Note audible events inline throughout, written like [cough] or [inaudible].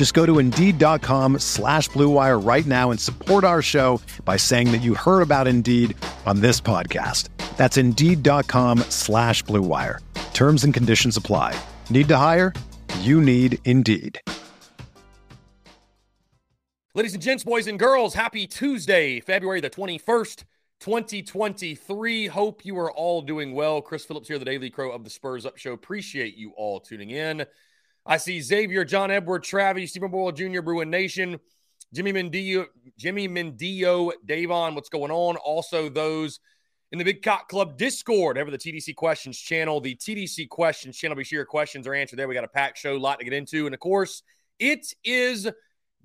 Just go to Indeed.com slash BlueWire right now and support our show by saying that you heard about Indeed on this podcast. That's Indeed.com slash BlueWire. Terms and conditions apply. Need to hire? You need Indeed. Ladies and gents, boys and girls, happy Tuesday, February the 21st, 2023. Hope you are all doing well. Chris Phillips here, the Daily Crow of the Spurs Up Show. Appreciate you all tuning in. I see Xavier, John Edward, Travis, Stephen Boyle Jr., Bruin Nation, Jimmy Mendillo, Jimmy Mendillo, Davon, what's going on? Also, those in the Big Cock Club Discord, ever the TDC Questions channel, the TDC Questions channel. Be sure your questions are answered there. We got a packed show, a lot to get into. And of course, it is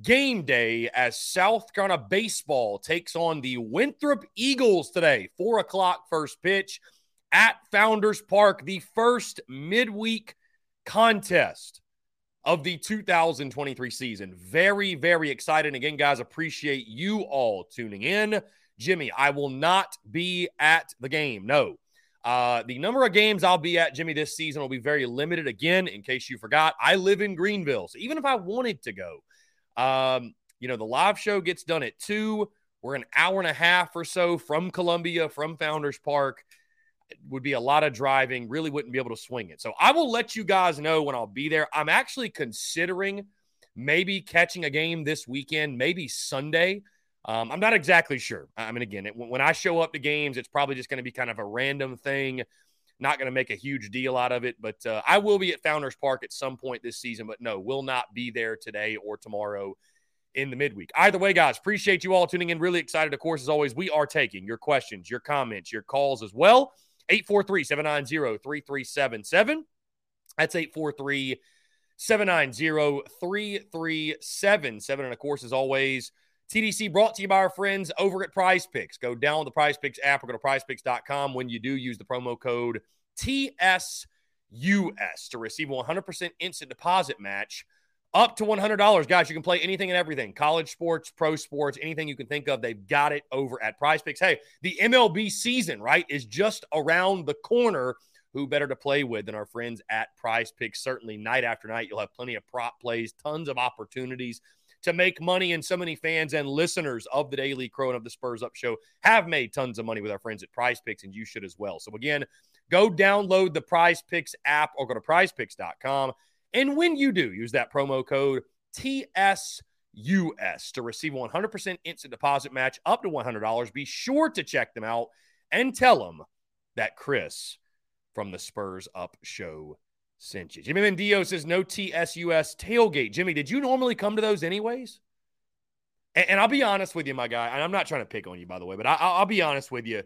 game day as South Carolina baseball takes on the Winthrop Eagles today. Four o'clock first pitch at Founders Park, the first midweek contest of the 2023 season. Very, very excited. Again, guys, appreciate you all tuning in. Jimmy, I will not be at the game. No. Uh, the number of games I'll be at, Jimmy, this season will be very limited. Again, in case you forgot, I live in Greenville. So even if I wanted to go, um, you know, the live show gets done at two. We're an hour and a half or so from Columbia, from Founders Park. Would be a lot of driving, really wouldn't be able to swing it. So I will let you guys know when I'll be there. I'm actually considering maybe catching a game this weekend, maybe Sunday. Um, I'm not exactly sure. I mean, again, it, when I show up to games, it's probably just going to be kind of a random thing. Not going to make a huge deal out of it, but uh, I will be at Founders Park at some point this season. But no, will not be there today or tomorrow in the midweek. Either way, guys, appreciate you all tuning in. Really excited, of course, as always. We are taking your questions, your comments, your calls as well. 843 790 3377. That's 843 790 3377. And of course, as always, TDC brought to you by our friends over at Prize Picks. Go download the Prize Picks app or go to prizepicks.com when you do use the promo code TSUS to receive 100% instant deposit match up to $100. Guys, you can play anything and everything college sports, pro sports, anything you can think of. They've got it over at Prize Picks. Hey, the MLB season, right, is just around the corner. Who better to play with than our friends at Prize Picks? Certainly, night after night, you'll have plenty of prop plays, tons of opportunities to make money. And so many fans and listeners of the Daily Crow and of the Spurs Up Show have made tons of money with our friends at Prize Picks, and you should as well. So, again, go download the Prize Picks app or go to prizepicks.com. And when you do, use that promo code TSUS to receive 100% instant deposit match up to $100. Be sure to check them out and tell them that Chris from the Spurs Up Show sent you. Jimmy Mendio says no TSUS tailgate. Jimmy, did you normally come to those anyways? And, and I'll be honest with you, my guy. And I'm not trying to pick on you, by the way, but I, will be honest with you.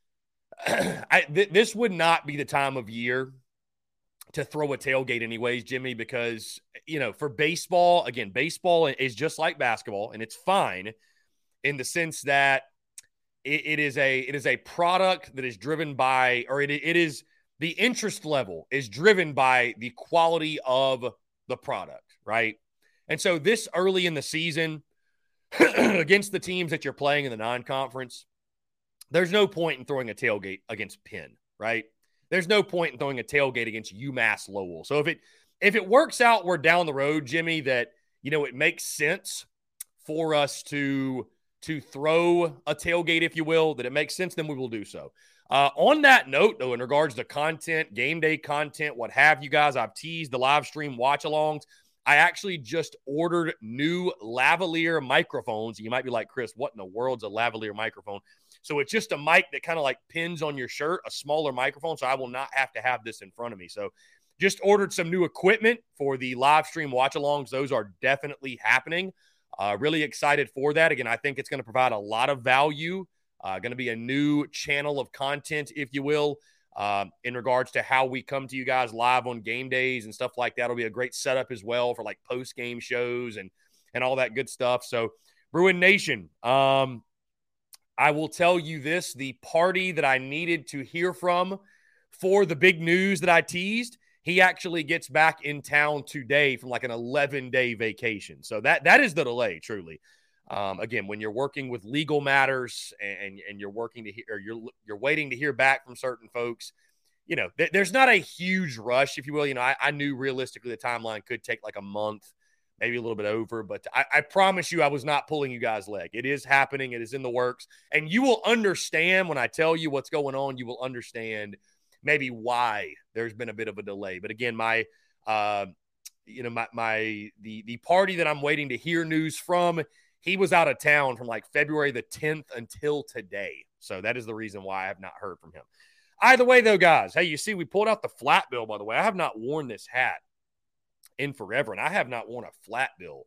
[clears throat] I, th- this would not be the time of year to throw a tailgate, anyways, Jimmy, because you know for baseball, again, baseball is just like basketball, and it's fine in the sense that it, it is a it is a product that is driven by, or it, it is the interest level is driven by the quality of the product, right? And so this early in the season, [clears throat] against the teams that you're playing in the non-conference, there's no point in throwing a tailgate against Penn, right? There's no point in throwing a tailgate against UMass Lowell. So if it if it works out, we're down the road, Jimmy, that you know it makes sense for us to to throw a tailgate, if you will, that it makes sense, then we will do so. Uh, on that note, though, in regards to content, game day content, what have you guys, I've teased the live stream watch alongs. I actually just ordered new lavalier microphones. You might be like, Chris, what in the world's a lavalier microphone? So it's just a mic that kind of like pins on your shirt, a smaller microphone. So I will not have to have this in front of me. So just ordered some new equipment for the live stream watch alongs. Those are definitely happening. Uh, really excited for that. Again, I think it's going to provide a lot of value. Uh, going to be a new channel of content, if you will, uh, in regards to how we come to you guys live on game days and stuff like that. It'll be a great setup as well for like post game shows and and all that good stuff. So, Bruin Nation, um, I will tell you this: the party that I needed to hear from for the big news that I teased he actually gets back in town today from like an 11 day vacation. So that that is the delay, truly. Um, again, when you're working with legal matters and, and you're working to hear, or you're you're waiting to hear back from certain folks, you know, th- there's not a huge rush, if you will. You know, I, I, knew realistically the timeline could take like a month, maybe a little bit over, but I, I promise you, I was not pulling you guys' leg. It is happening. It is in the works, and you will understand when I tell you what's going on. You will understand maybe why there's been a bit of a delay. But again, my uh, you know, my my the the party that I'm waiting to hear news from, he was out of town from like February the 10th until today. So that is the reason why I have not heard from him. Either way, though, guys, hey, you see, we pulled out the flat bill, by the way. I have not worn this hat in forever, and I have not worn a flat bill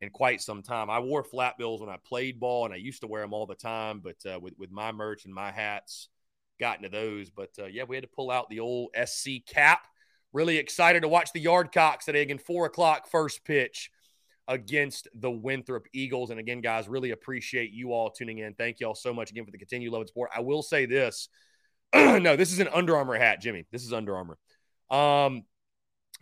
in quite some time. I wore flat bills when I played ball, and I used to wear them all the time. But uh, with, with my merch and my hats, got into those. But uh, yeah, we had to pull out the old SC cap. Really excited to watch the Yardcocks at again four o'clock first pitch against the Winthrop Eagles. And again, guys, really appreciate you all tuning in. Thank you all so much again for the continued love and support. I will say this. [clears throat] no, this is an Under Armour hat, Jimmy. This is Under Armour. Um,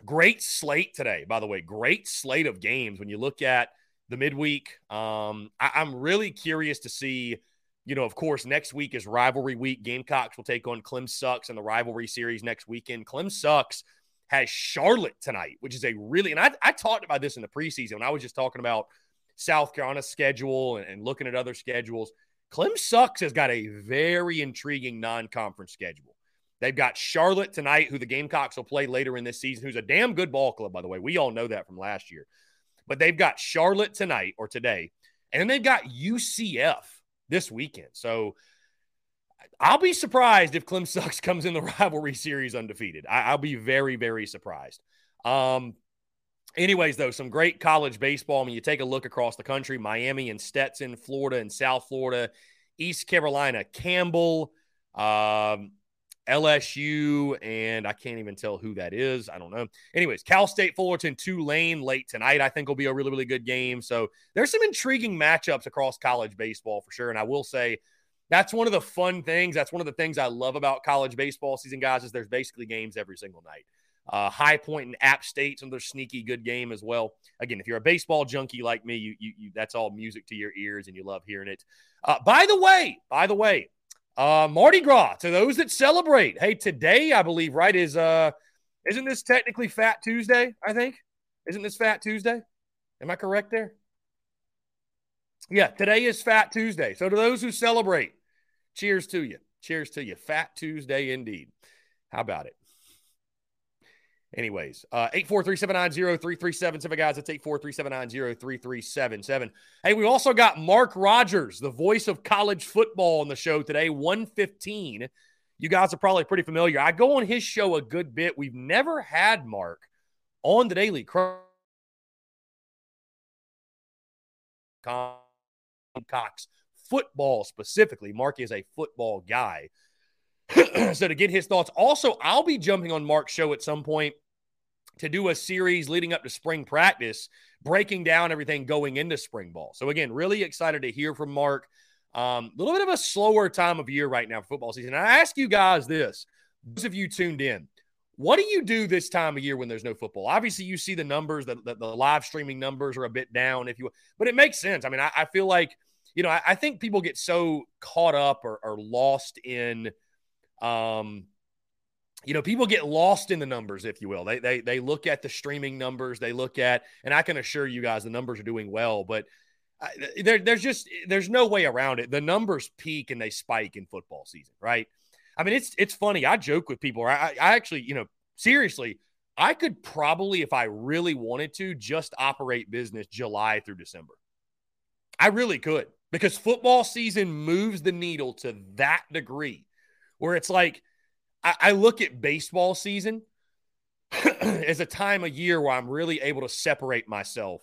great slate today, by the way. Great slate of games. When you look at the midweek, um, I- I'm really curious to see you know, of course, next week is rivalry week. Gamecocks will take on Clem Sucks in the rivalry series next weekend. Clem Sucks has Charlotte tonight, which is a really, and I, I talked about this in the preseason when I was just talking about South Carolina's schedule and, and looking at other schedules. Clem Sucks has got a very intriguing non conference schedule. They've got Charlotte tonight, who the Gamecocks will play later in this season, who's a damn good ball club, by the way. We all know that from last year. But they've got Charlotte tonight or today, and then they've got UCF this weekend. So I'll be surprised if Clem Sucks [laughs] comes in the rivalry series undefeated. I, will be very, very surprised. Um, anyways, though, some great college baseball. I mean, you take a look across the country Miami and Stetson, Florida and South Florida, East Carolina, Campbell, um, LSU, and I can't even tell who that is. I don't know. Anyways, Cal State Fullerton, Tulane late tonight, I think will be a really, really good game. So there's some intriguing matchups across college baseball for sure. And I will say that's one of the fun things. That's one of the things I love about college baseball season, guys, is there's basically games every single night. Uh, High Point and App State, some of their sneaky good game as well. Again, if you're a baseball junkie like me, you, you, you that's all music to your ears and you love hearing it. Uh, by the way, by the way, uh, Mardi Gras to those that celebrate. Hey, today I believe right is uh, isn't this technically Fat Tuesday? I think isn't this Fat Tuesday? Am I correct there? Yeah, today is Fat Tuesday. So to those who celebrate, cheers to you. Cheers to you. Fat Tuesday indeed. How about it? Anyways, uh, 843-790-3377, guys. That's 843-790-3377. Hey, we also got Mark Rogers, the voice of college football on the show today, 115. You guys are probably pretty familiar. I go on his show a good bit. We've never had Mark on the Daily Cox football specifically. Mark is a football guy. [clears throat] so to get his thoughts. Also, I'll be jumping on Mark's show at some point to do a series leading up to spring practice, breaking down everything going into spring ball. So again, really excited to hear from Mark. A um, little bit of a slower time of year right now for football season. I ask you guys this: those of you tuned in, what do you do this time of year when there's no football? Obviously, you see the numbers, the, the, the live streaming numbers are a bit down, if you, but it makes sense. I mean, I, I feel like you know, I, I, think people get so caught up or, or lost in um, you know, people get lost in the numbers, if you will. They, they they look at the streaming numbers. They look at, and I can assure you guys, the numbers are doing well. But there, there's just there's no way around it. The numbers peak and they spike in football season, right? I mean, it's it's funny. I joke with people. I, I actually, you know, seriously, I could probably, if I really wanted to, just operate business July through December. I really could. because football season moves the needle to that degree where it's like I, I look at baseball season [clears throat] as a time of year where I'm really able to separate myself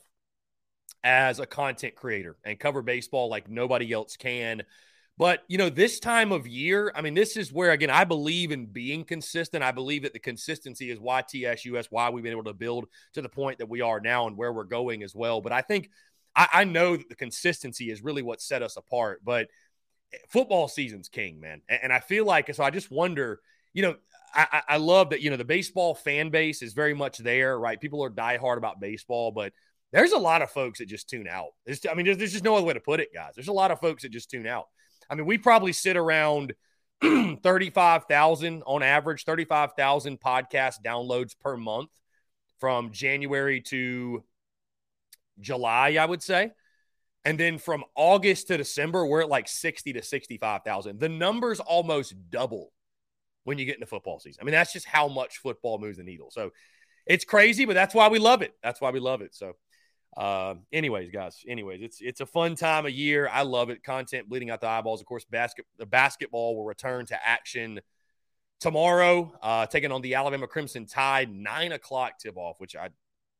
as a content creator and cover baseball like nobody else can. But, you know, this time of year, I mean, this is where, again, I believe in being consistent. I believe that the consistency is why TSUS, why we've been able to build to the point that we are now and where we're going as well. But I think I, I know that the consistency is really what set us apart. But football season's king, man. And, I feel like, so I just wonder, you know, I, I love that, you know, the baseball fan base is very much there, right? People are diehard about baseball, but there's a lot of folks that just tune out. I mean, there's, there's just no other way to put it, guys. There's a lot of folks that just tune out. I mean, we probably sit around [clears throat] 35,000 on average, 35,000 podcast downloads per month from January to July, I would say. And then from August to December, we're at like 60 to 65,000. The numbers almost double when you get into football season. I mean, that's just how much football moves the needle. So it's crazy, but that's why we love it. That's why we love it. So uh, anyways, guys, anyways, it's it's a fun time of year. I love it. Content bleeding out the eyeballs. Of course, basket the basketball will return to action tomorrow, uh, taking on the Alabama Crimson Tide, nine o'clock tip off, which I'm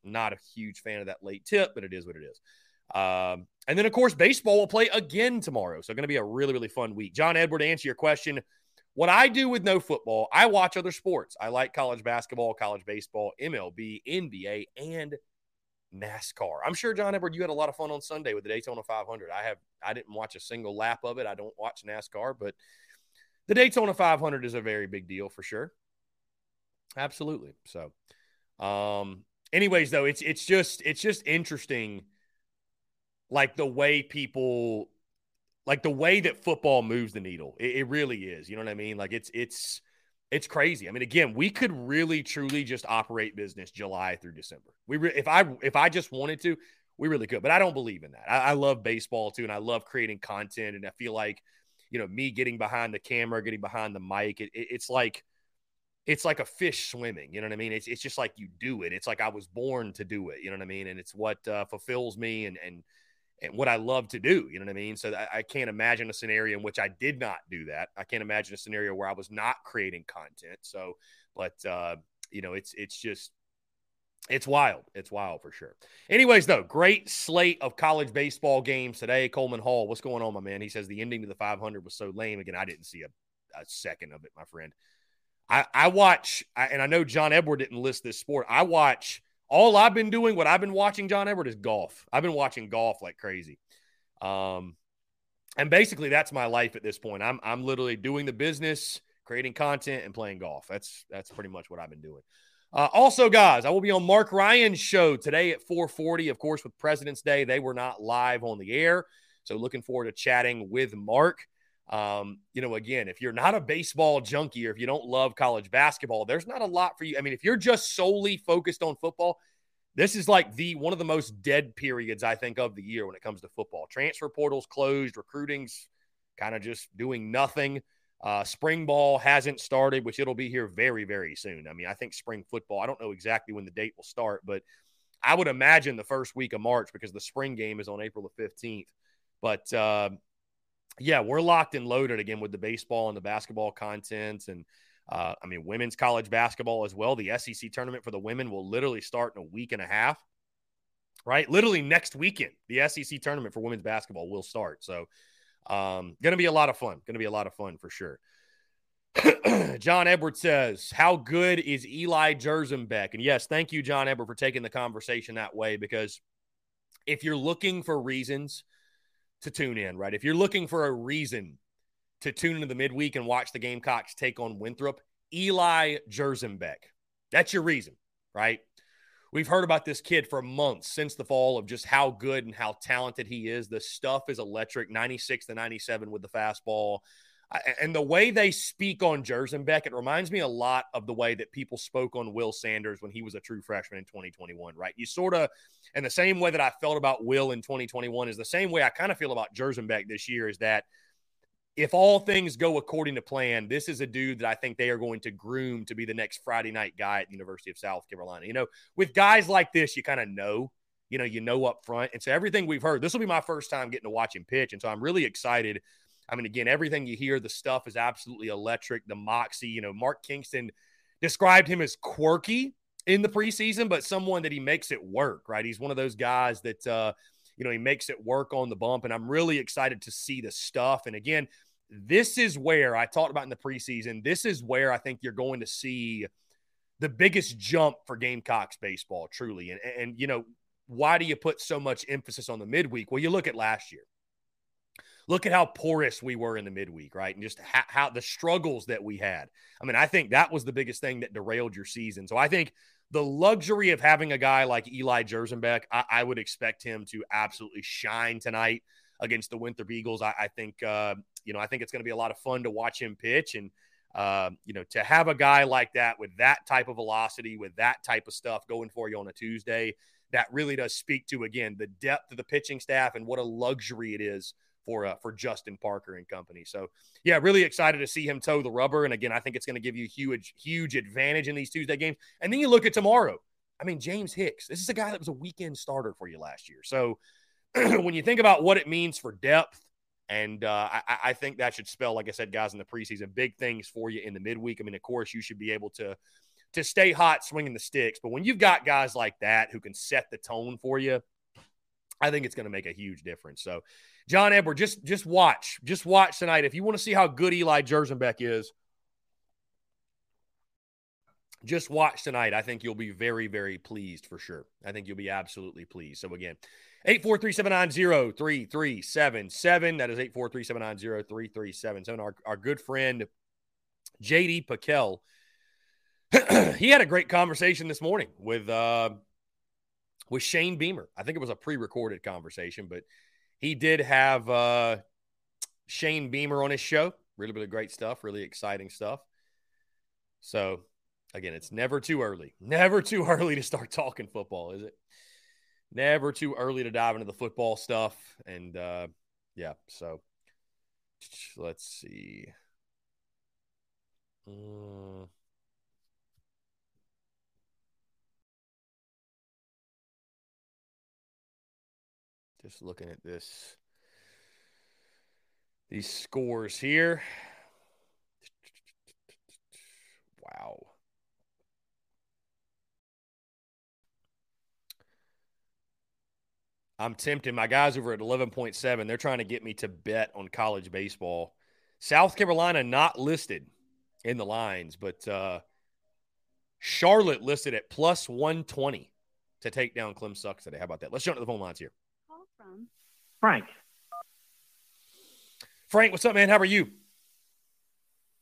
not a huge fan of that late tip, but it is what it is. Um, and then, of course, baseball will play again tomorrow. So, going to be a really, really fun week. John Edward, to answer your question, what I do with no football, I watch other sports. I like college basketball, college baseball, MLB, NBA, and NASCAR. I'm sure John Edward, you had a lot of fun on Sunday with the Daytona 500. I have I didn't watch a single lap of it. I don't watch NASCAR, but the Daytona 500 is a very big deal for sure. Absolutely. So, um, anyways, though, it's it's just it's just interesting, like the way people, like the way that football moves the needle. It, it really is. You know what I mean? Like it's it's it's crazy. I mean, again, we could really truly just operate business July through December. We re- if I if I just wanted to, we really could. But I don't believe in that. I, I love baseball too, and I love creating content. And I feel like, you know, me getting behind the camera, getting behind the mic, it, it, it's like it's like a fish swimming. You know what I mean? It's it's just like you do it. It's like I was born to do it. You know what I mean? And it's what uh, fulfills me and and and what I love to do. You know what I mean? So I, I, can't imagine a scenario in which I did not do that. I can't imagine a scenario where I was not creating content. So, but uh, you know, it's it's just it's wild. It's wild for sure. Anyways, though, great slate of college baseball games today. Coleman Hall, what's going on, my man? He says the ending to the 500 was so lame. Again, I didn't see a, a second of it, my friend. I, I watch, I, and I know John Edward didn't list this sport. I watch all I've been doing, what I've been watching, John Edward, is golf. I've been watching golf like crazy. Um, and basically that's my life at this point. I'm I'm literally doing the business, creating content, and playing golf. That's that's pretty much what I've been doing. Uh, also, guys, I will be on Mark Ryan's show today at 4:40. Of course, with President's Day, they were not live on the air, so looking forward to chatting with Mark. Um, you know, again, if you're not a baseball junkie or if you don't love college basketball, there's not a lot for you. I mean, if you're just solely focused on football, this is like the one of the most dead periods I think of the year when it comes to football. Transfer portals closed, recruiting's kind of just doing nothing. Uh, spring ball hasn't started, which it'll be here very, very soon. I mean, I think spring football, I don't know exactly when the date will start, but I would imagine the first week of March because the spring game is on April the 15th. But uh, yeah, we're locked and loaded again with the baseball and the basketball content. And uh, I mean, women's college basketball as well. The SEC tournament for the women will literally start in a week and a half, right? Literally next weekend, the SEC tournament for women's basketball will start. So, um, going to be a lot of fun. Going to be a lot of fun for sure. [clears throat] John Edwards says, How good is Eli Jerzembeck? And yes, thank you, John Edward, for taking the conversation that way because if you're looking for reasons to tune in, right? If you're looking for a reason to tune into the midweek and watch the Gamecocks take on Winthrop, Eli Jerzembeck. That's your reason, right? We've heard about this kid for months since the fall of just how good and how talented he is. The stuff is electric 96 to 97 with the fastball. And the way they speak on Jerzembeck, it reminds me a lot of the way that people spoke on Will Sanders when he was a true freshman in 2021, right? You sort of, and the same way that I felt about Will in 2021 is the same way I kind of feel about Jerzembeck this year is that if all things go according to plan, this is a dude that I think they are going to groom to be the next Friday night guy at the University of South Carolina. You know, with guys like this, you kind of know you know, you know up front. And so everything we've heard, this will be my first time getting to watch him pitch. And so I'm really excited. I mean, again, everything you hear, the stuff is absolutely electric. The moxie, you know, Mark Kingston described him as quirky in the preseason, but someone that he makes it work, right? He's one of those guys that, uh, you know, he makes it work on the bump. And I'm really excited to see the stuff. And again, this is where I talked about in the preseason. This is where I think you're going to see the biggest jump for Gamecocks baseball, truly. And, and you know, why do you put so much emphasis on the midweek? Well, you look at last year. Look at how porous we were in the midweek, right? And just how, how the struggles that we had. I mean, I think that was the biggest thing that derailed your season. So I think the luxury of having a guy like Eli Jerzembeck, I, I would expect him to absolutely shine tonight against the Winthrop Eagles. I, I think, uh, you know, I think it's going to be a lot of fun to watch him pitch. And, uh, you know, to have a guy like that with that type of velocity, with that type of stuff going for you on a Tuesday, that really does speak to again the depth of the pitching staff and what a luxury it is for uh, for Justin Parker and company. So yeah, really excited to see him toe the rubber. And again, I think it's going to give you huge huge advantage in these Tuesday games. And then you look at tomorrow. I mean, James Hicks. This is a guy that was a weekend starter for you last year. So [clears throat] when you think about what it means for depth. And uh, I, I think that should spell, like I said, guys, in the preseason, big things for you in the midweek. I mean, of course, you should be able to to stay hot swinging the sticks. But when you've got guys like that who can set the tone for you, I think it's going to make a huge difference. So, John Edward, just just watch, just watch tonight. If you want to see how good Eli Jerzembeck is, just watch tonight. I think you'll be very, very pleased for sure. I think you'll be absolutely pleased. So again, 843-790-3377. That is 843-790-3377. Our, our good friend JD PicKell [clears throat] he had a great conversation this morning with uh, with Shane Beamer. I think it was a pre-recorded conversation, but he did have uh, Shane Beamer on his show. Really, really great stuff. Really exciting stuff. So, again, it's never too early. Never too [laughs] early to start talking football, is it? Never too early to dive into the football stuff. And uh, yeah, so let's see. Uh, Just looking at this, these scores here. Wow. I'm tempted. My guys over at 11.7, they're trying to get me to bet on college baseball. South Carolina not listed in the lines, but uh, Charlotte listed at plus 120 to take down Clem Sucks today. How about that? Let's jump to the phone lines here from? Frank. Frank, what's up, man? How are you?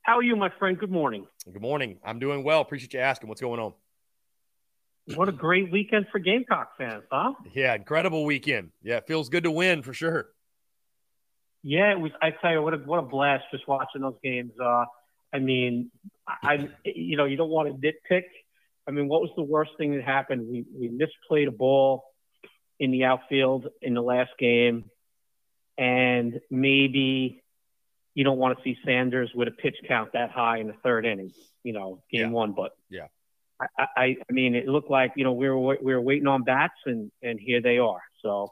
How are you, my friend? Good morning. Good morning. I'm doing well. Appreciate you asking. What's going on? What a great weekend for Gamecock fans, huh? Yeah, incredible weekend. Yeah, it feels good to win for sure. Yeah, it was. I tell you, what a what a blast just watching those games. Uh, I mean, I you know you don't want to nitpick. I mean, what was the worst thing that happened? We we misplayed a ball in the outfield in the last game, and maybe you don't want to see Sanders with a pitch count that high in the third inning, you know, game yeah. one. But yeah, I, I, I mean, it looked like you know we were we were waiting on bats, and and here they are. So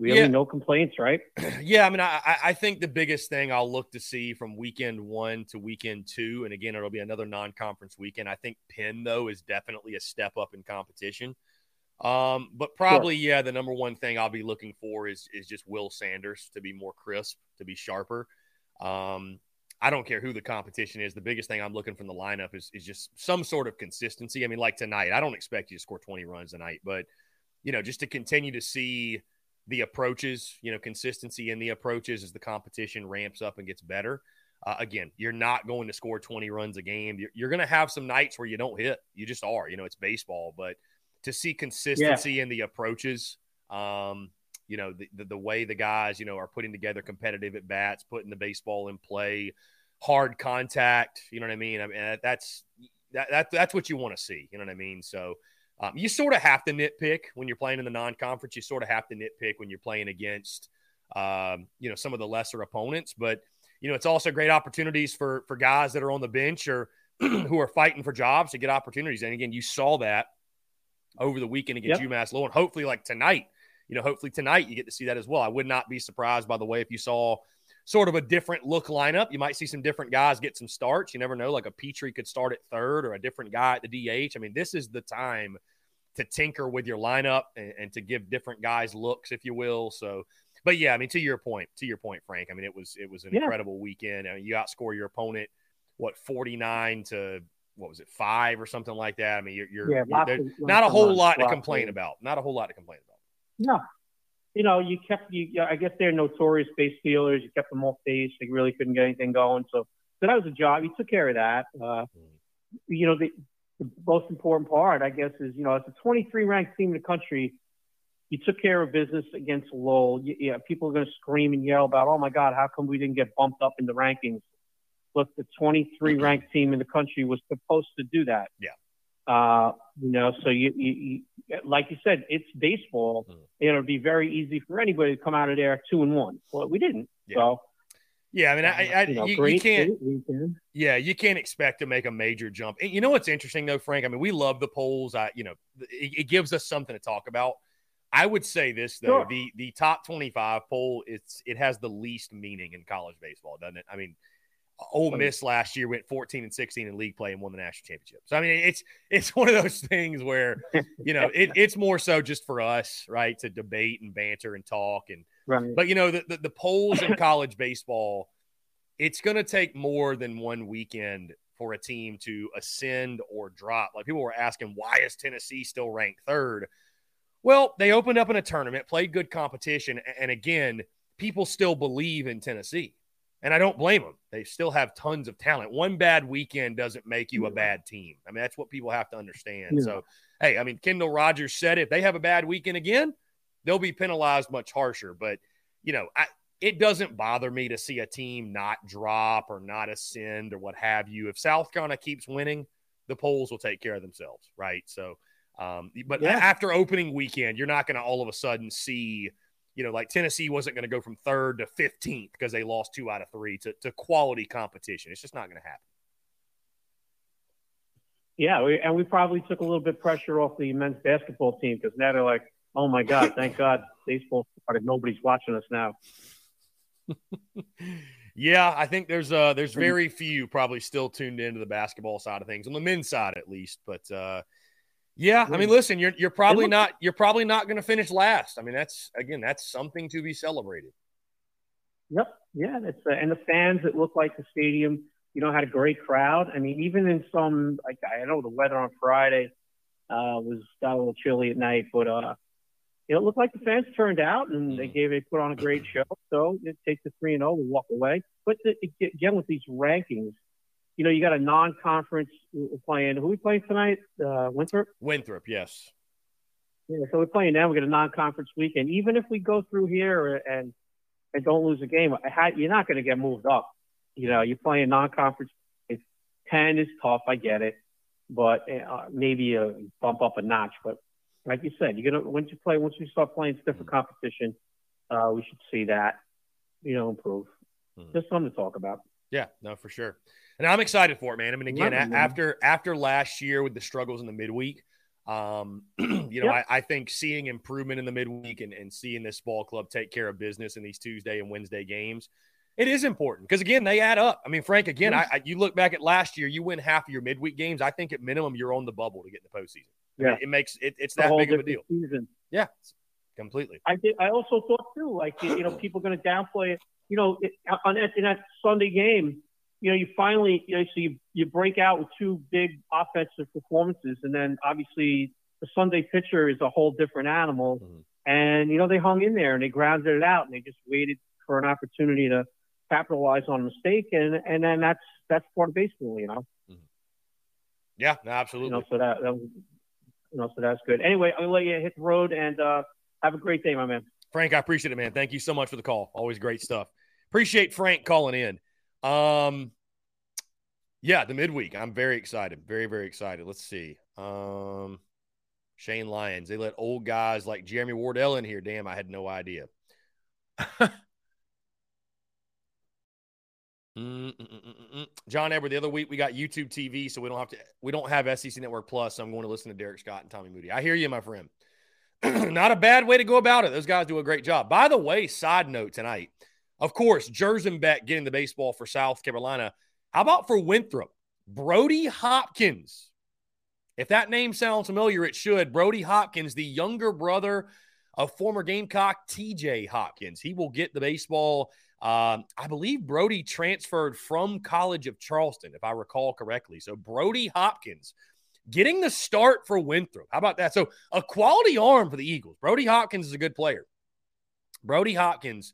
really, yeah. no complaints, right? [clears throat] Yeah, I mean, I I think the biggest thing I'll look to see from weekend one to weekend two, and again, it'll be another non-conference weekend. I think Penn though is definitely a step up in competition. Um, but probably, sure. yeah, the number one thing I'll be looking for is is just Will Sanders to be more crisp, to be sharper. Um, I don't care who the competition is. The biggest thing I'm looking from the lineup is is just some sort of consistency. I mean, like tonight, I don't expect you to score 20 runs tonight, but you know, just to continue to see the approaches, you know, consistency in the approaches as the competition ramps up and gets better. Uh, again, you're not going to score 20 runs a game. You're, you're going to have some nights where you don't hit. You just are. You know, it's baseball, but to see consistency yeah. in the approaches. Um, you know, the, the, the, way the guys, you know, are putting together competitive at bats, putting the baseball in play, hard contact. You know what I mean? I mean, that's that, that that's what you want to see. You know what I mean? So um, you sort of have to nitpick when you're playing in the non-conference. You sort of have to nitpick when you're playing against, um, you know, some of the lesser opponents. But you know, it's also great opportunities for for guys that are on the bench or [clears throat] who are fighting for jobs to get opportunities. And again, you saw that over the weekend against Yep. UMass Lowell. And hopefully, like tonight, you know, hopefully tonight you get to see that as well. I would not be surprised, by the way, if you saw sort of a different look lineup. You might see some different guys get some starts. You never know. Like a Petrie could start at third or a different guy at the DH. I mean, this is the time to tinker with your lineup and, and to give different guys looks, if you will. So, but yeah, I mean, to your point, to your point, Frank. I mean, it was it was an Yeah. incredible weekend. I mean, you outscore your opponent, what forty nine to what was it five or something like that. I mean, you're, you're, Yeah, you're- of- not a whole lot to complain about. Not a whole lot to complain about. No. You know, you kept you. I guess they're notorious base stealers. You kept them off base. They really couldn't get anything going. So, so that was a job. You took care of that. Uh, you know, the, the most important part, I guess, is you know, as a 23 ranked team in the country, you took care of business against Lowell. You, yeah, people are going to scream and yell about, oh my God, how come we didn't get bumped up in the rankings? Look, the 23 ranked team in the country was supposed to do that. Yeah. Uh, you know, so you, you, you like you said, it's baseball. Mhm. It'll be very easy for anybody to come out of there two and one. Well, we didn't. Yeah. So, Yeah, I mean, I, I, you know, you, can't. Yeah, you can't expect to make a major jump. You know what's interesting though, Frank? I mean, we love the polls. I, you know, it, it gives us something to talk about. I would say this though: Sure. the the top twenty five poll, it's it has the least meaning in college baseball, doesn't it? I mean, Ole Miss last year went fourteen and sixteen in league play and won the national championship. So I mean, it's it's [laughs] one of those things where you know it, it's more so just for us, right, to debate and banter and talk and Right. but you know, the, the, the polls in college baseball, it's going to take more than one weekend for a team to ascend or drop. Like people were asking, why is Tennessee still ranked third? Well, they opened up in a tournament, played good competition, and again, people still believe in Tennessee. And I don't blame them. They still have tons of talent. One bad weekend doesn't make you a bad team. I mean, that's what people have to understand. Yeah. So, hey, I mean, Kendall Rogers said if they have a bad weekend again, they'll be penalized much harsher. But you know, I, it doesn't bother me to see a team not drop or not ascend or what have you. If South Carolina keeps winning, the polls will take care of themselves, right? So, um, but Yeah. after opening weekend, you're not going to all of a sudden see, you know, like Tennessee wasn't going to go from third to 15th because they lost two out of three to, to quality competition. It's just not going to happen. Yeah, we, and we probably took a little bit pressure off the men's basketball team because now they're like, oh my God, thank [laughs] God baseball started. Nobody's watching us now. [laughs] Yeah, I think there's uh there's very few probably still tuned into the basketball side of things on the men's side at least. But uh yeah, I mean listen, you're you're probably not you're probably not gonna finish last. I mean, that's again, that's something to be celebrated. Yep. Yeah, that's uh, and the fans. It looked like the stadium. You know, had a great crowd. I mean, even in some, like I know the weather on Friday uh, was got a little chilly at night, but uh, it looked like the fans turned out and they gave it put on a great show. So it takes the three and zero, we walk away. But the, again, with these rankings, you know, you got a non-conference playing. Who we playing tonight? Uh, Winthrop. Winthrop, yes. Yeah, so we're playing them. We got a non-conference weekend. Even if we go through here and and don't lose a game, you're not going to get moved up. You know, you're playing non-conference. It's ten is tough. I get it, but uh, maybe a bump up a notch. But like you said, you're gonna once you play, once we start playing different competition, uh, we should see that you know improve. Mhm. Just something to talk about. Yeah, no, for sure. And I'm excited for it, man. I mean, again, Love it, after after last year with the struggles in the midweek, um, [clears throat] you know, Yep. I, I think seeing improvement in the midweek and, and seeing this ball club take care of business in these Tuesday and Wednesday games, it is important because again, they add up. I mean, Frank, again, Yes. I, I you look back at last year, you win half of your midweek games. I think at minimum you're on the bubble to get in the postseason. I mean, Yeah. it makes it, it's The that big of a deal. Season. Yeah, completely. I did. I also thought too, like you know, people going to downplay it. You know, it, on that, in that Sunday game, you know, you finally, you know, so you you break out with two big offensive performances, and then obviously the Sunday pitcher is a whole different animal. Mhm. And you know, they hung in there and they grounded it out, and they just waited for an opportunity to capitalize on a mistake, and and then that's that's part of baseball, you know. Yeah, no, You absolutely. know, so that, that was- you know, so that's good. Anyway, I'll let you hit the road and uh, have a great day, my man. Frank, I appreciate it, man. Thank you so much for the call. Always great stuff. Appreciate Frank calling in. Um, yeah, the midweek. I'm very excited. Very, very excited. Let's see. Um, Shane Lyons. They let old guys like Jeremy Wardell in here. Damn, I had no idea. [laughs] Mm-mm-mm-mm. John Edward, the other week we got YouTube TV, so we don't have to we don't have SEC Network Plus. So I'm going to listen to Derek Scott and Tommy Moody. I hear you, my friend. [clears throat] Not a bad way to go about it. Those guys do a great job. By the way, side note tonight, of course, Beck getting the baseball for South Carolina. How about for Winthrop? Brody Hopkins. If that name sounds familiar, it should. Brody Hopkins, the younger brother of former Gamecock TJ Hopkins. He will get the baseball um, I believe Brody transferred from College of Charleston, if I recall correctly. So Brody Hopkins getting the start for Winthrop. How about that? So a quality arm for the Eagles. Brody Hopkins is a good player. Brody Hopkins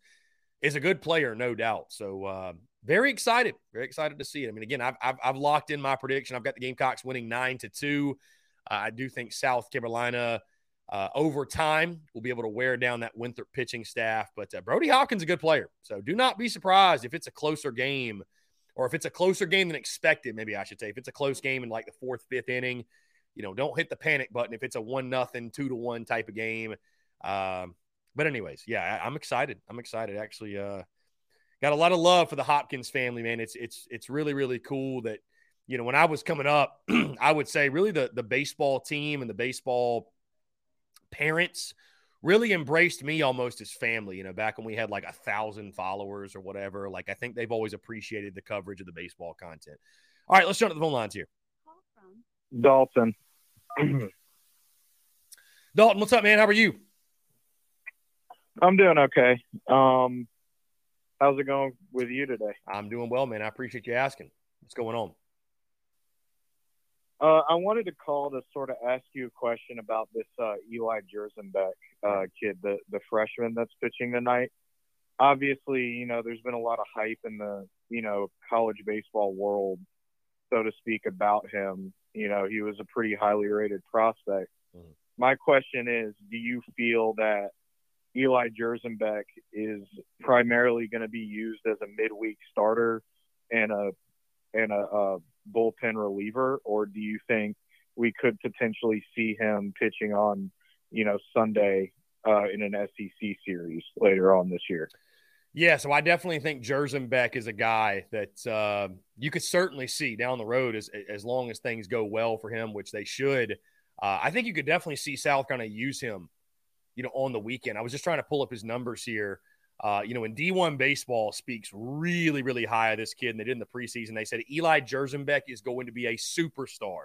is a good player, no doubt. So uh, very excited, very excited to see it. I mean, again, I've, I've, I've locked in my prediction. I've got the Gamecocks winning nine to two. Uh, I do think South Carolina uh, over time, we'll be able to wear down that Winthrop pitching staff. But uh, Brody Hawkins is a good player. So do not be surprised if it's a closer game or if it's a closer game than expected, maybe I should say. If it's a close game in like the fourth, fifth inning, you know, don't hit the panic button if it's a one nothing, two to one type of game. Um, but anyways, yeah, I, am excited. I'm excited. Actually, uh, got a lot of love for the Hopkins family, man. It's it's it's really really cool that you know when I was coming up, [clears throat] I would say really the the baseball team and the baseball parents really embraced me almost as family. You know, back when we had like a thousand followers or whatever. Like I think they've always appreciated the coverage of the baseball content. All right, let's jump to the phone lines here. Dalton. [clears throat] Dalton, what's up, man? How are you? I'm doing okay. Um, how's it going with you today? I'm doing well, man. I appreciate you asking. What's going on? Uh, I wanted to call to sort of ask you a question about this uh, Eli Jerzembeck uh, kid, the the freshman that's pitching tonight. Obviously, you know, there's been a lot of hype in the you know college baseball world, so to speak, about him. You know, he was a pretty highly rated prospect. Mm-hmm. My question is, do you feel that Eli Jerzembeck is primarily going to be used as a midweek starter and a and a, a bullpen reliever, or do you think we could potentially see him pitching on, you know, Sunday uh, in an SEC series later on this year? Yeah, so I definitely think Jerzembeck is a guy that uh, you could certainly see down the road as as long as things go well for him, which they should. Uh, I think you could definitely see South kind of use him, you know, on the weekend. I was just trying to pull up his numbers here. Uh, you know, in D1 baseball speaks really, really high of this kid, and they did in the preseason. They said Eli Jerzembeck is going to be a superstar.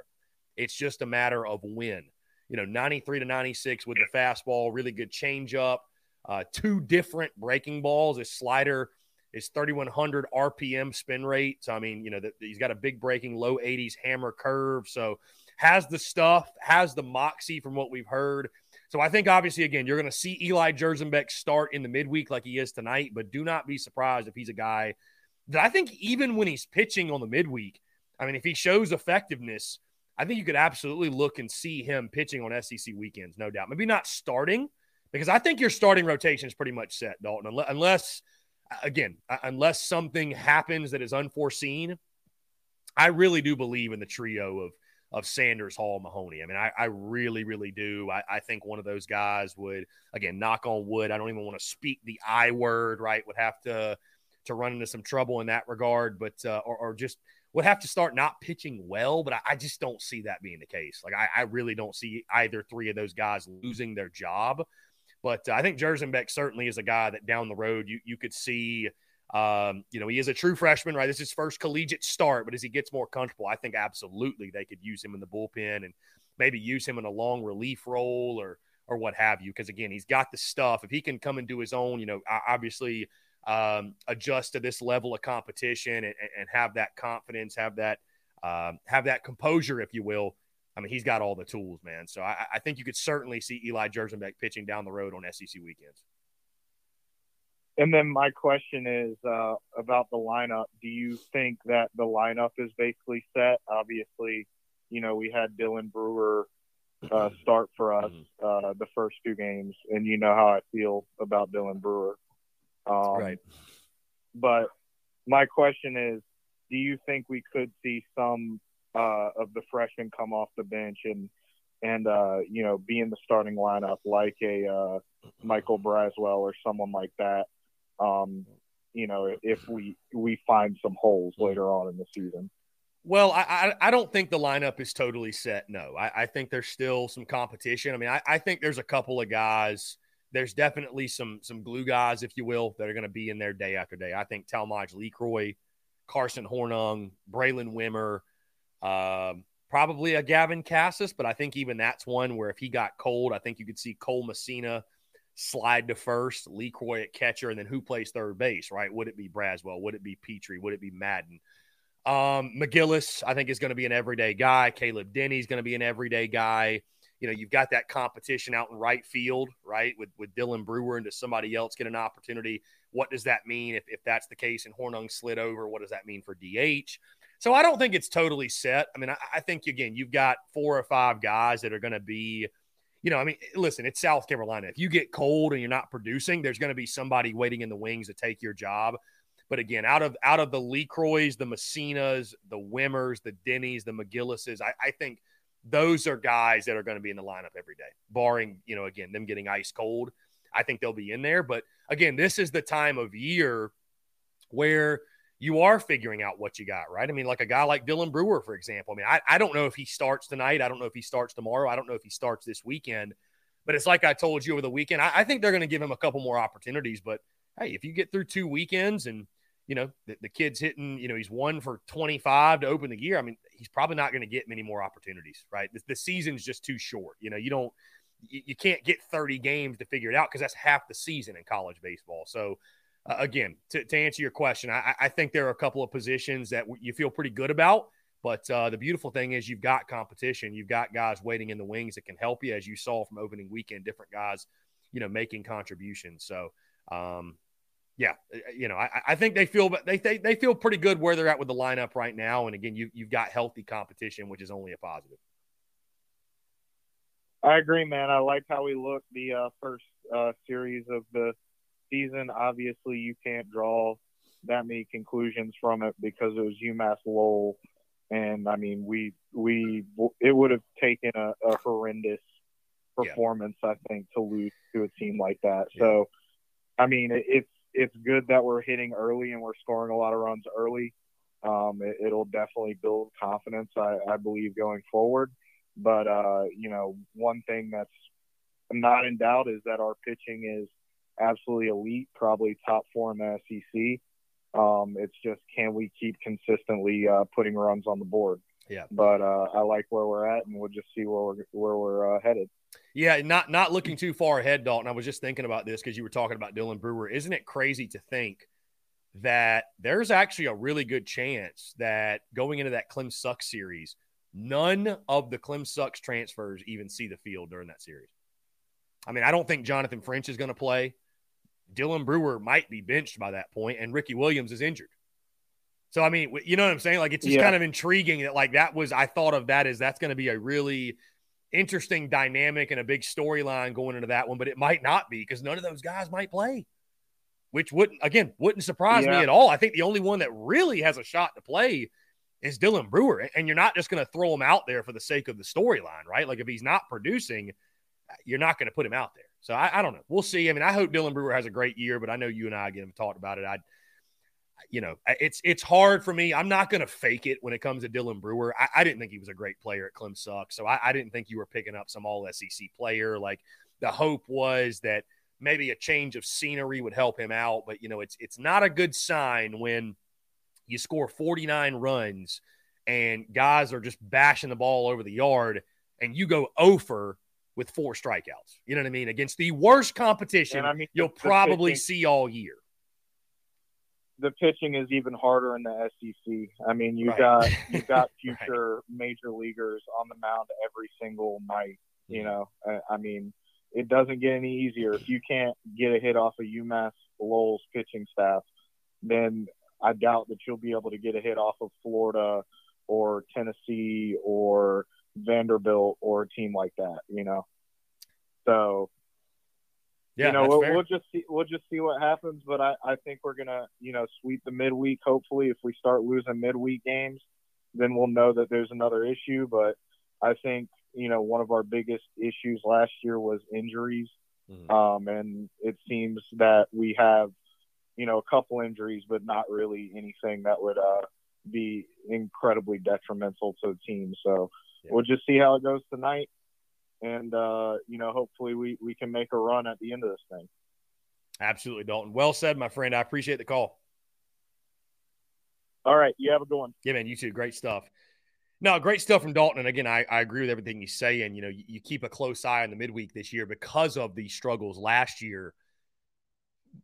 It's just a matter of when. You know, 93 to 96 with the fastball, really good changeup, uh, two different breaking balls. His slider is 3,100 RPM spin rate. So, I mean, you know, the, he's got a big breaking, low 80s hammer curve. So, has the stuff, has the moxie from what we've heard. So I think obviously again you're going to see Eli Jerzembeck start in the midweek like he is tonight, but do not be surprised if he's a guy that I think even when he's pitching on the midweek, I mean if he shows effectiveness, I think you could absolutely look and see him pitching on SEC weekends, no doubt. Maybe not starting because I think your starting rotation is pretty much set, Dalton, unless again uh, unless something happens that is unforeseen. I really do believe in the trio of of Sanders, Hall, Mahoney. I mean, I, I really, really do. I, I, think one of those guys would, again, knock on wood. I don't even want to speak the I word, right? Would have to to run into some trouble in that regard, but uh, or, or, just would have to start not pitching well. But I, I just don't see that being the case. Like I, really don't see either three of those guys losing their job. But uh, I think Jerzembeck certainly is a guy that down the road you you could see um, you know, he is a true freshman, right? This is his first collegiate start, but as he gets more comfortable, I think absolutely they could use him in the bullpen and maybe use him in a long relief role or or what have you. Because again, he's got the stuff. If he can come and do his own, you know, obviously um, adjust to this level of competition and, and have that confidence, have that um, have that composure, if you will. I mean, he's got all the tools, man. So I, I think you could certainly see Eli Jerzembeck pitching down the road on SEC weekends. And then my question is uh, about the lineup. Do you think that the lineup is basically set? Obviously, you know, we had Dylan Brewer uh, start for us mm-hmm. uh, the first two games, and you know how I feel about Dylan Brewer. Um, right. But my question is, do you think we could see some uh, of the freshmen come off the bench and and uh, you know be in the starting lineup like a uh, Michael Braswell or someone like that? Um, you know, if we we find some holes later on in the season. Well, I, I, don't think the lineup is totally set. No, I, I think there's still some competition. I mean, I, I think there's a couple of guys. There's definitely some some glue guys, if you will, that are going to be in there day after day. I think Talmadge LeCroy, Carson Hornung, Braylen Wimmer, um, probably a Gavin Casas, but I think even that's one where if he got cold, I think you could see Cole Messina slide to first, Lee LeCroy at catcher, and then who plays third base, right? Would it be Braswell? Would it be Petry? Would it be Madden? Um, McGillis, I think, is going to be an everyday guy. Caleb Denny is going to be an everyday guy. You know, you've got that competition out in right field, right? With with Dylan Brewer and does somebody else get an opportunity? What does that mean if, if that's the case and Hornung slid over? What does that mean for DH? So I don't think it's totally set. I mean, I, I think again, you've got four or five guys that are going to be, you know, I mean, listen, it's South Carolina. If you get cold and you're not producing, there's going to be somebody waiting in the wings to take your job. But again, out of out of the LeCroys, the Messinas, the Wimmers, the Denny's, the McGillises, I, I think those are guys that are going to be in the lineup every day, barring, you know, again, them getting ice cold. I think they'll be in there. But again, this is the time of year where you are figuring out what you got, right? I mean, like a guy like Dylan Brewer, for example. I mean, I, I don't know if he starts tonight. I don't know if he starts tomorrow. I don't know if he starts this weekend. But it's like I told you over the weekend. I, I think they're going to give him a couple more opportunities. But hey, if you get through two weekends and you know, the, the, kid's hitting, you know, he's one for 25 to open the year. I mean, he's probably not going to get many more opportunities, right? The, the, season's just too short. You know, you don't, you, you can't get 30 games to figure it out because that's half the season in college baseball. So, uh, again, to, to, answer your question, I, I, think there are a couple of positions that you feel pretty good about. But uh, the beautiful thing is you've got competition. You've got guys waiting in the wings that can help you, as you saw from opening weekend, different guys, you know, making contributions. So, um, yeah, uh, uh, you know, I, I think they feel they, they they feel pretty good where they're at with the lineup right now. And again, you you've got healthy competition, which is only a positive. I agree, man. I like how we look the uh, first uh, series of the season. Obviously, you can't draw that many conclusions from it because it was UMass Lowell, and I mean, we we it would have taken a, a horrendous performance, yeah. I think, to lose to a team like that. Yeah. So, I mean, it, it's it's good that we're hitting early and we're scoring a lot of runs early. Um, it, will definitely build confidence, I, I, believe, going forward. But uh, you know, one thing that's not in doubt is that our pitching is absolutely elite, probably top four in the SEC. Um, it's just can we keep consistently uh, putting runs on the board? Yeah. But uh, I like where we're at, and we'll just see where we're where we're uh, headed. Yeah, not not looking too far ahead, Dalton. I was just thinking about this because you were talking about Dylan Brewer. Isn't it crazy to think that there's actually a really good chance that going into that Clem Sucks series, none of the Clem Sucks transfers even see the field during that series. I mean, I don't think Jonathan French is going to play. Dylan Brewer might be benched by that point, and Ricky Williams is injured. So I mean, you know what I'm saying? Like it's just yeah. kind of intriguing that like that was I thought of that as that's going to be a really interesting dynamic and a big storyline going into that one, but it might not be because none of those guys might play, which wouldn't, again, wouldn't surprise yeah. me at all. I think the only one that really has a shot to play is Dylan Brewer. And you're not just going to throw him out there for the sake of the storyline, right? Like if he's not producing, uh, you're not going to put him out there. So I, I, don't know. We'll see. I mean, I hope Dylan Brewer has a great year, but I know you and I again have talked about it. I you know, it's it's hard for me. I'm not going to fake it when it comes to Dylan Brewer. I, I, didn't think he was a great player at Clem Suck, so I, I didn't think you were picking up some All SEC player. Like the hope was that maybe a change of scenery would help him out, but you know, it's it's not a good sign when you score 49 runs and guys are just bashing the ball over the yard, and you go over with four strikeouts. You know what I mean? Against the worst competition I mean, you'll probably see all year the pitching is even harder in the SEC. I mean, you right. got [laughs] you got future right. major leaguers on the mound every single night. You know, I, mean, it doesn't get any easier if you can't get a hit off of UMass Lowell's pitching staff. Then I doubt that you'll be able to get a hit off of Florida or Tennessee or Vanderbilt or a team like that. You know, so yeah, you know, we'll, we'll, just see. We'll just see what happens. But I, I think we're gonna, you know, sweep the midweek. Hopefully, if we start losing midweek games, then we'll know that there's another issue. But I think, you know, one of our biggest issues last year was injuries, mm-hmm. um, and it seems that we have you know, a couple injuries, but not really anything that would uh, be incredibly detrimental to the team. So yeah. we'll just see how it goes tonight. And, uh, you know, hopefully we, we can make a run at the end of this thing. Absolutely, Dalton. Well said, my friend. I appreciate the call. All right. You have a good one. Yeah, man. You too. Great stuff. No, great stuff from Dalton. And again, I, I agree with everything he's saying. You know, you, you keep a close eye on the midweek this year because of the struggles last year.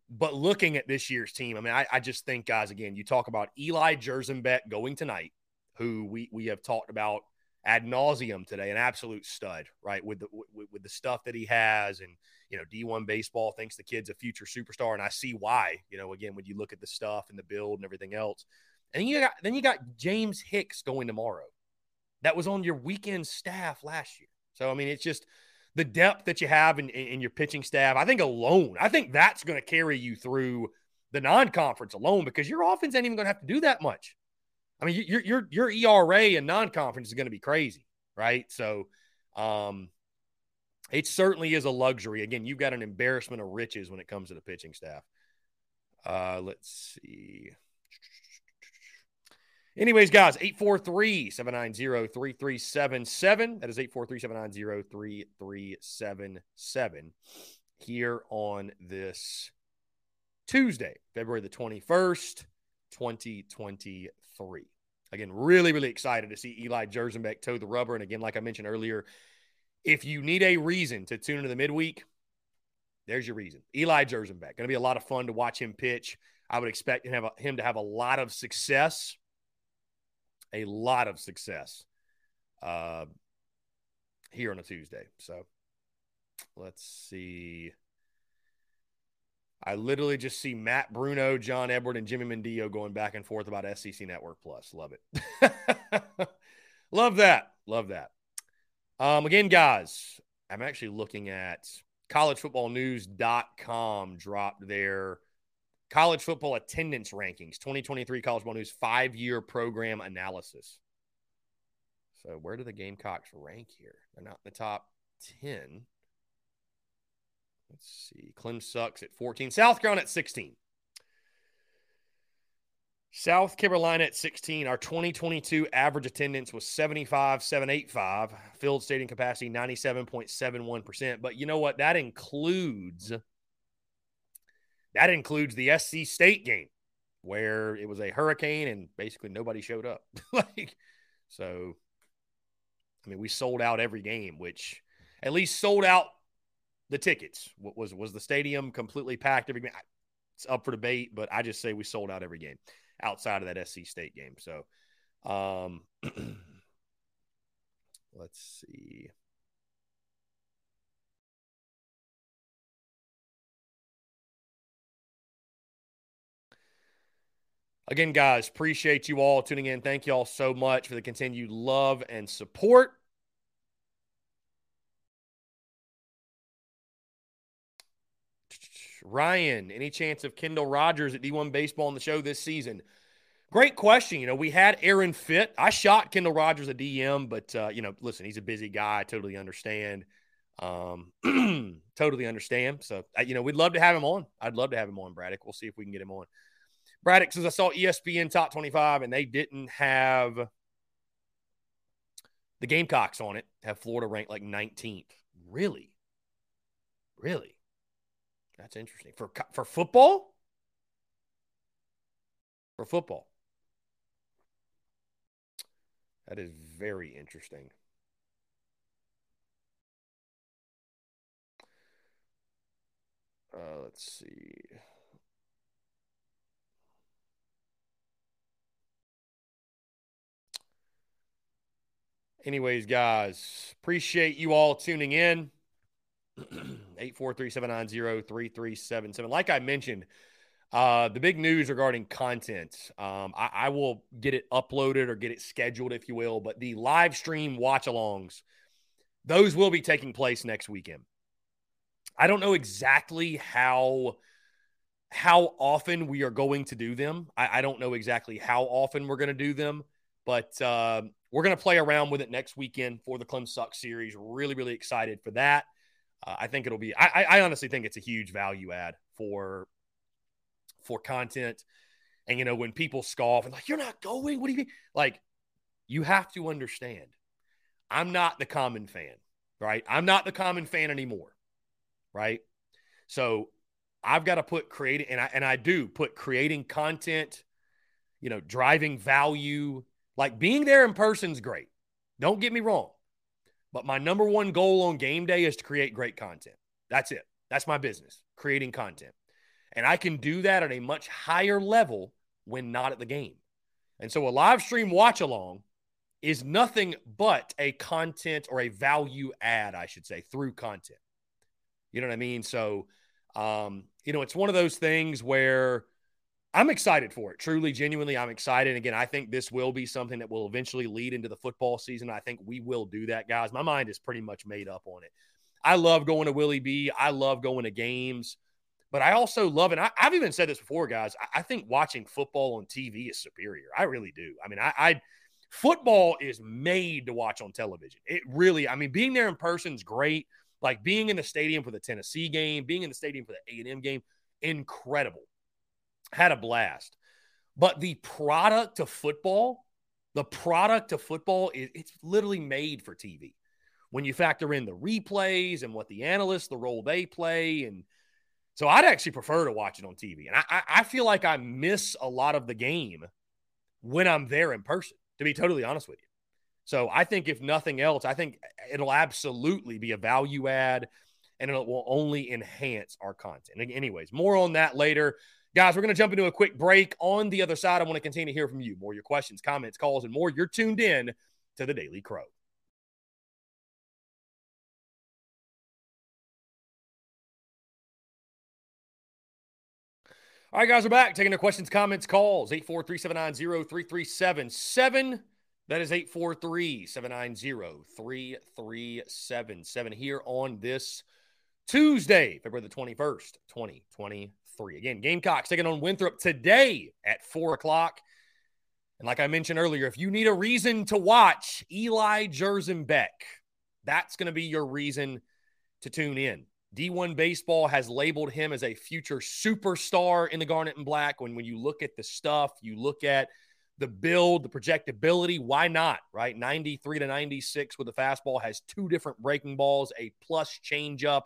But looking at this year's team, I mean, I, I just think, guys, again, you talk about Eli Jerzembeck going tonight, who we, we have talked about ad nauseum today, an absolute stud, right? With the with, with the stuff that he has, and you know, D1 baseball thinks the kid's a future superstar, and I see why. You know, again, when you look at the stuff and the build and everything else, and you got then you got James Hicks going tomorrow that was on your weekend staff last year. So, I mean, it's just the depth that you have in, in your pitching staff. I think alone, I think that's going to carry you through the non conference alone because your offense ain't even going to have to do that much. I mean, your, your, your ERA and non conference is going to be crazy, right? So, um, it certainly is a luxury. Again, you've got an embarrassment of riches when it comes to the pitching staff. Uh, let's see. Anyways, guys, 843 790 3377. That is 843 790 3377 here on this Tuesday, February the 21st, 2023. Again, really, really excited to see Eli Jerzembeck toe the rubber. And again, like I mentioned earlier, if you need a reason to tune into the midweek, there's your reason. Eli Jerzembeck. Going to be a lot of fun to watch him pitch. I would expect him have him to have a lot of success a lot of success uh, here on a Tuesday. So let's see. I literally just see Matt Bruno, John Edward, and Jimmy Mendio going back and forth about SEC Network Plus. Love it. [laughs] Love that. Love that. Um, again, guys, I'm actually looking at collegefootballnews.com dropped their college football attendance rankings 2023 college football news five year program analysis so where do the gamecocks rank here they're not in the top 10 let's see clem sucks at 14 south carolina at 16 South Carolina at 16. Our 2022 average attendance was 75,785. Field stadium capacity 97.71%. But you know what? That includes that includes the SC State game where it was a hurricane and basically nobody showed up. [laughs] like, so, I mean, we sold out every game, which at least sold out the tickets. What was was the stadium completely packed every game? It's up for debate, but I just say we sold out every game outside of that SC State game. So, um, [clears throat] let's see. Again, guys, appreciate you all tuning in. Thank you all so much for the continued love and support. Ryan, any chance of Kendall Rogers at D1 Baseball on the show this season? Great question. You know, we had Aaron Fitt. I shot Kendall Rogers a DM, but, uh, you know, listen, he's a busy guy. I totally understand. Um, [clears throat] totally understand. So, you know, we'd love to have him on. I'd love to have him on, Braddock. We'll see if we can get him on. Braddock says I saw ESPN top 25 and they didn't have the Gamecocks on it, have Florida ranked like 19th. Really? Really? That's interesting. For for football? For football. That is very interesting. Uh, let's see. Anyways, guys, appreciate you all tuning in. 843-790-3377. Like I mentioned, uh, the big news regarding content, um, I, I, will get it uploaded or get it scheduled, if you will. But the live stream watch alongs, those will be taking place next weekend. I don't know exactly how how often we are going to do them. I, I don't know exactly how often we're going to do them, but uh, we're going to play around with it next weekend for the Clem Suck series. Really, really excited for that. Uh, I think it'll be. I, I honestly think it's a huge value add for for content. And you know, when people scoff and like, you're not going, what do you mean? Like, you have to understand, I'm not the common fan, right? I'm not the common fan anymore, right? So I've got to put creating, and I and I do put creating content, you know, driving value, like being there in person is great. Don't get me wrong. But my number one goal on game day is to create great content. That's it. That's my business, creating content. And I can do that at a much higher level when not at the game. And so a live stream watch along is nothing but a content or a value add, I should say, through content. You know what I mean? So, um, you know, it's one of those things where I'm excited for it. Truly, genuinely, I'm excited. Again, I think this will be something that will eventually lead into the football season. I think we will do that, guys. My mind is pretty much made up on it. I love going to Willie B. I love going to games. But I also love, and I, have even said this before, guys. I, I, think watching football on TV is superior. I really do. I mean, I, I football is made to watch on television. It really, I mean, being there in person is great. Like being in the stadium for the Tennessee game, being in the stadium for the A and M game, incredible. Had a blast. But the product of football, the product of football is it's literally made for TV. When you factor in the replays and what the analysts, the role they play, and so I'd actually prefer to watch it on TV. And I, I feel like I miss a lot of the game when I'm there in person, to be totally honest with you. So I think if nothing else, I think it'll absolutely be a value add and it will only enhance our content. Anyways, more on that later. Guys, we're going to jump into a quick break. On the other side, I want to continue to hear from you. More your questions, comments, calls, and more. You're tuned in to the Daily Crow. All right, guys, we're back. Taking the questions, comments, calls. 843 790 3377. That is 843 790 3377 here on this Tuesday, February the 21st, 2023. Again, Gamecocks taking on Winthrop today at 4 o'clock. And like I mentioned earlier, if you need a reason to watch Eli Beck, that's going to be your reason to tune in. D1 Baseball has labeled him as a future superstar in the Garnet and Black. When, when you look at the stuff, you look at the build, the projectability, why not, right? 93 to 96 with the fastball has two different breaking balls, a plus changeup.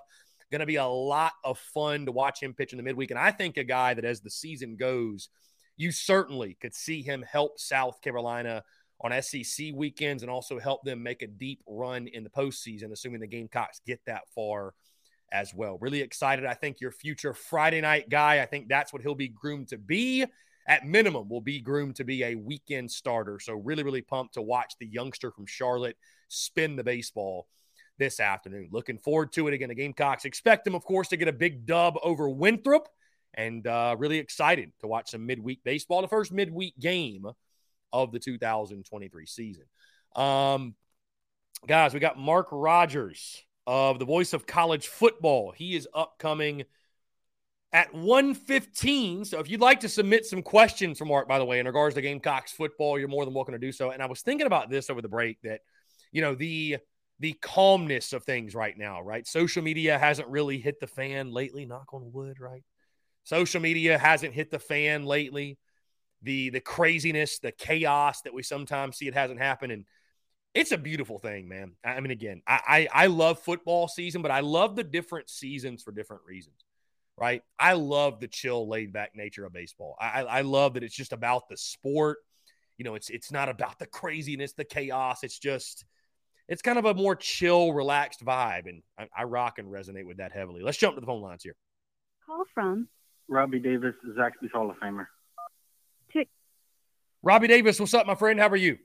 Going to be a lot of fun to watch him pitch in the midweek. And I think a guy that as the season goes, you certainly could see him help South Carolina on SEC weekends and also help them make a deep run in the postseason, assuming the Gamecocks get that far as well. Really excited. I think your future Friday night guy, I think that's what he'll be groomed to be. At minimum, will be groomed to be a weekend starter. So, really, really pumped to watch the youngster from Charlotte spin the baseball this afternoon. Looking forward to it again. The Gamecocks expect them, of course, to get a big dub over Winthrop, and uh, really excited to watch some midweek baseball. The first midweek game of the 2023 season. Um, guys, we got Mark Rogers of the voice of college football. He is upcoming at 1:15. So if you'd like to submit some questions for Mark, by the way, in regards to Gamecocks football, you're more than welcome to do so. And I was thinking about this over the break that, you know, the the calmness of things right now, right? Social media hasn't really hit the fan lately, knock on wood, right? Social media hasn't hit the fan lately. The the craziness, the chaos that we sometimes see it hasn't happened. And it's a beautiful thing, man. I mean, again, I, I, I love football season, but I love the different seasons for different reasons, right? I love the chill, laid back nature of baseball. I, I love that it's just about the sport. You know, it's it's not about the craziness, the chaos. It's just it's kind of a more chill, relaxed vibe, and I, I rock and resonate with that heavily. Let's jump to the phone lines here. Call from Robbie Davis, Zaxby's Hall of Famer. Robbie Davis, what's up, my friend? How are you?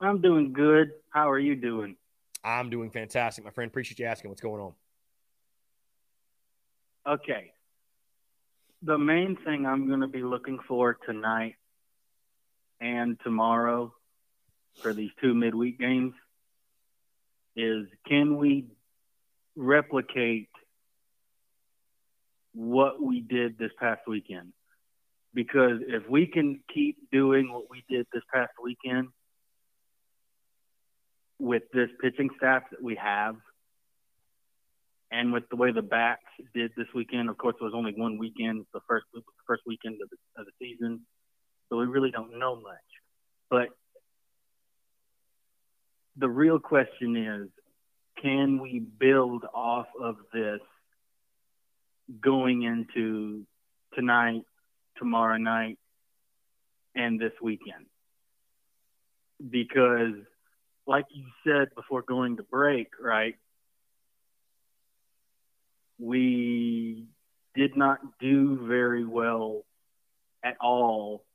I'm doing good. How are you doing? I'm doing fantastic, my friend. Appreciate you asking what's going on. Okay. The main thing I'm going to be looking for tonight and tomorrow for these two midweek games is can we replicate what we did this past weekend? Because if we can keep doing what we did this past weekend, with this pitching staff that we have, and with the way the bats did this weekend, of course, it was only one weekend, the first first weekend of the, of the season, so we really don't know much. But the real question is, can we build off of this going into tonight, tomorrow night, and this weekend? Because, like you said before going to break, right? We did not do very well at all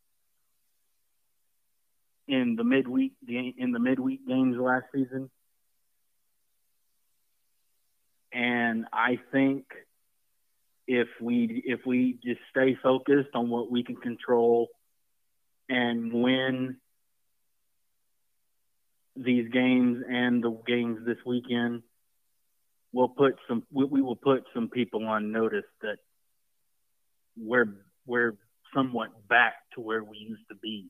in the midweek in the midweek games last season. And I think if we if we just stay focused on what we can control and win these games and the games this weekend, we'll put some we, will put some people on notice that we're we're somewhat back to where we used to be,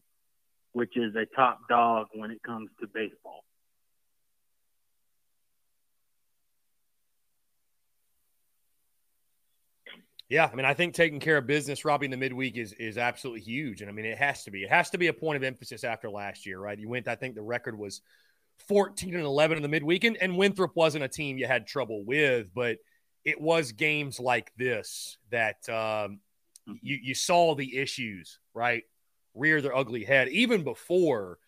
which is a top dog when it comes to baseball. Yeah, I mean, I think taking care of business, robbing the midweek is is absolutely huge, and I mean, it has to be. It has to be a point of emphasis after last year, right? You went, I think the record was 14 and 11 in the midweek, and, and Winthrop wasn't a team you had trouble with, but it was games like this that um, you you saw the issues, right, rear their ugly head, even before,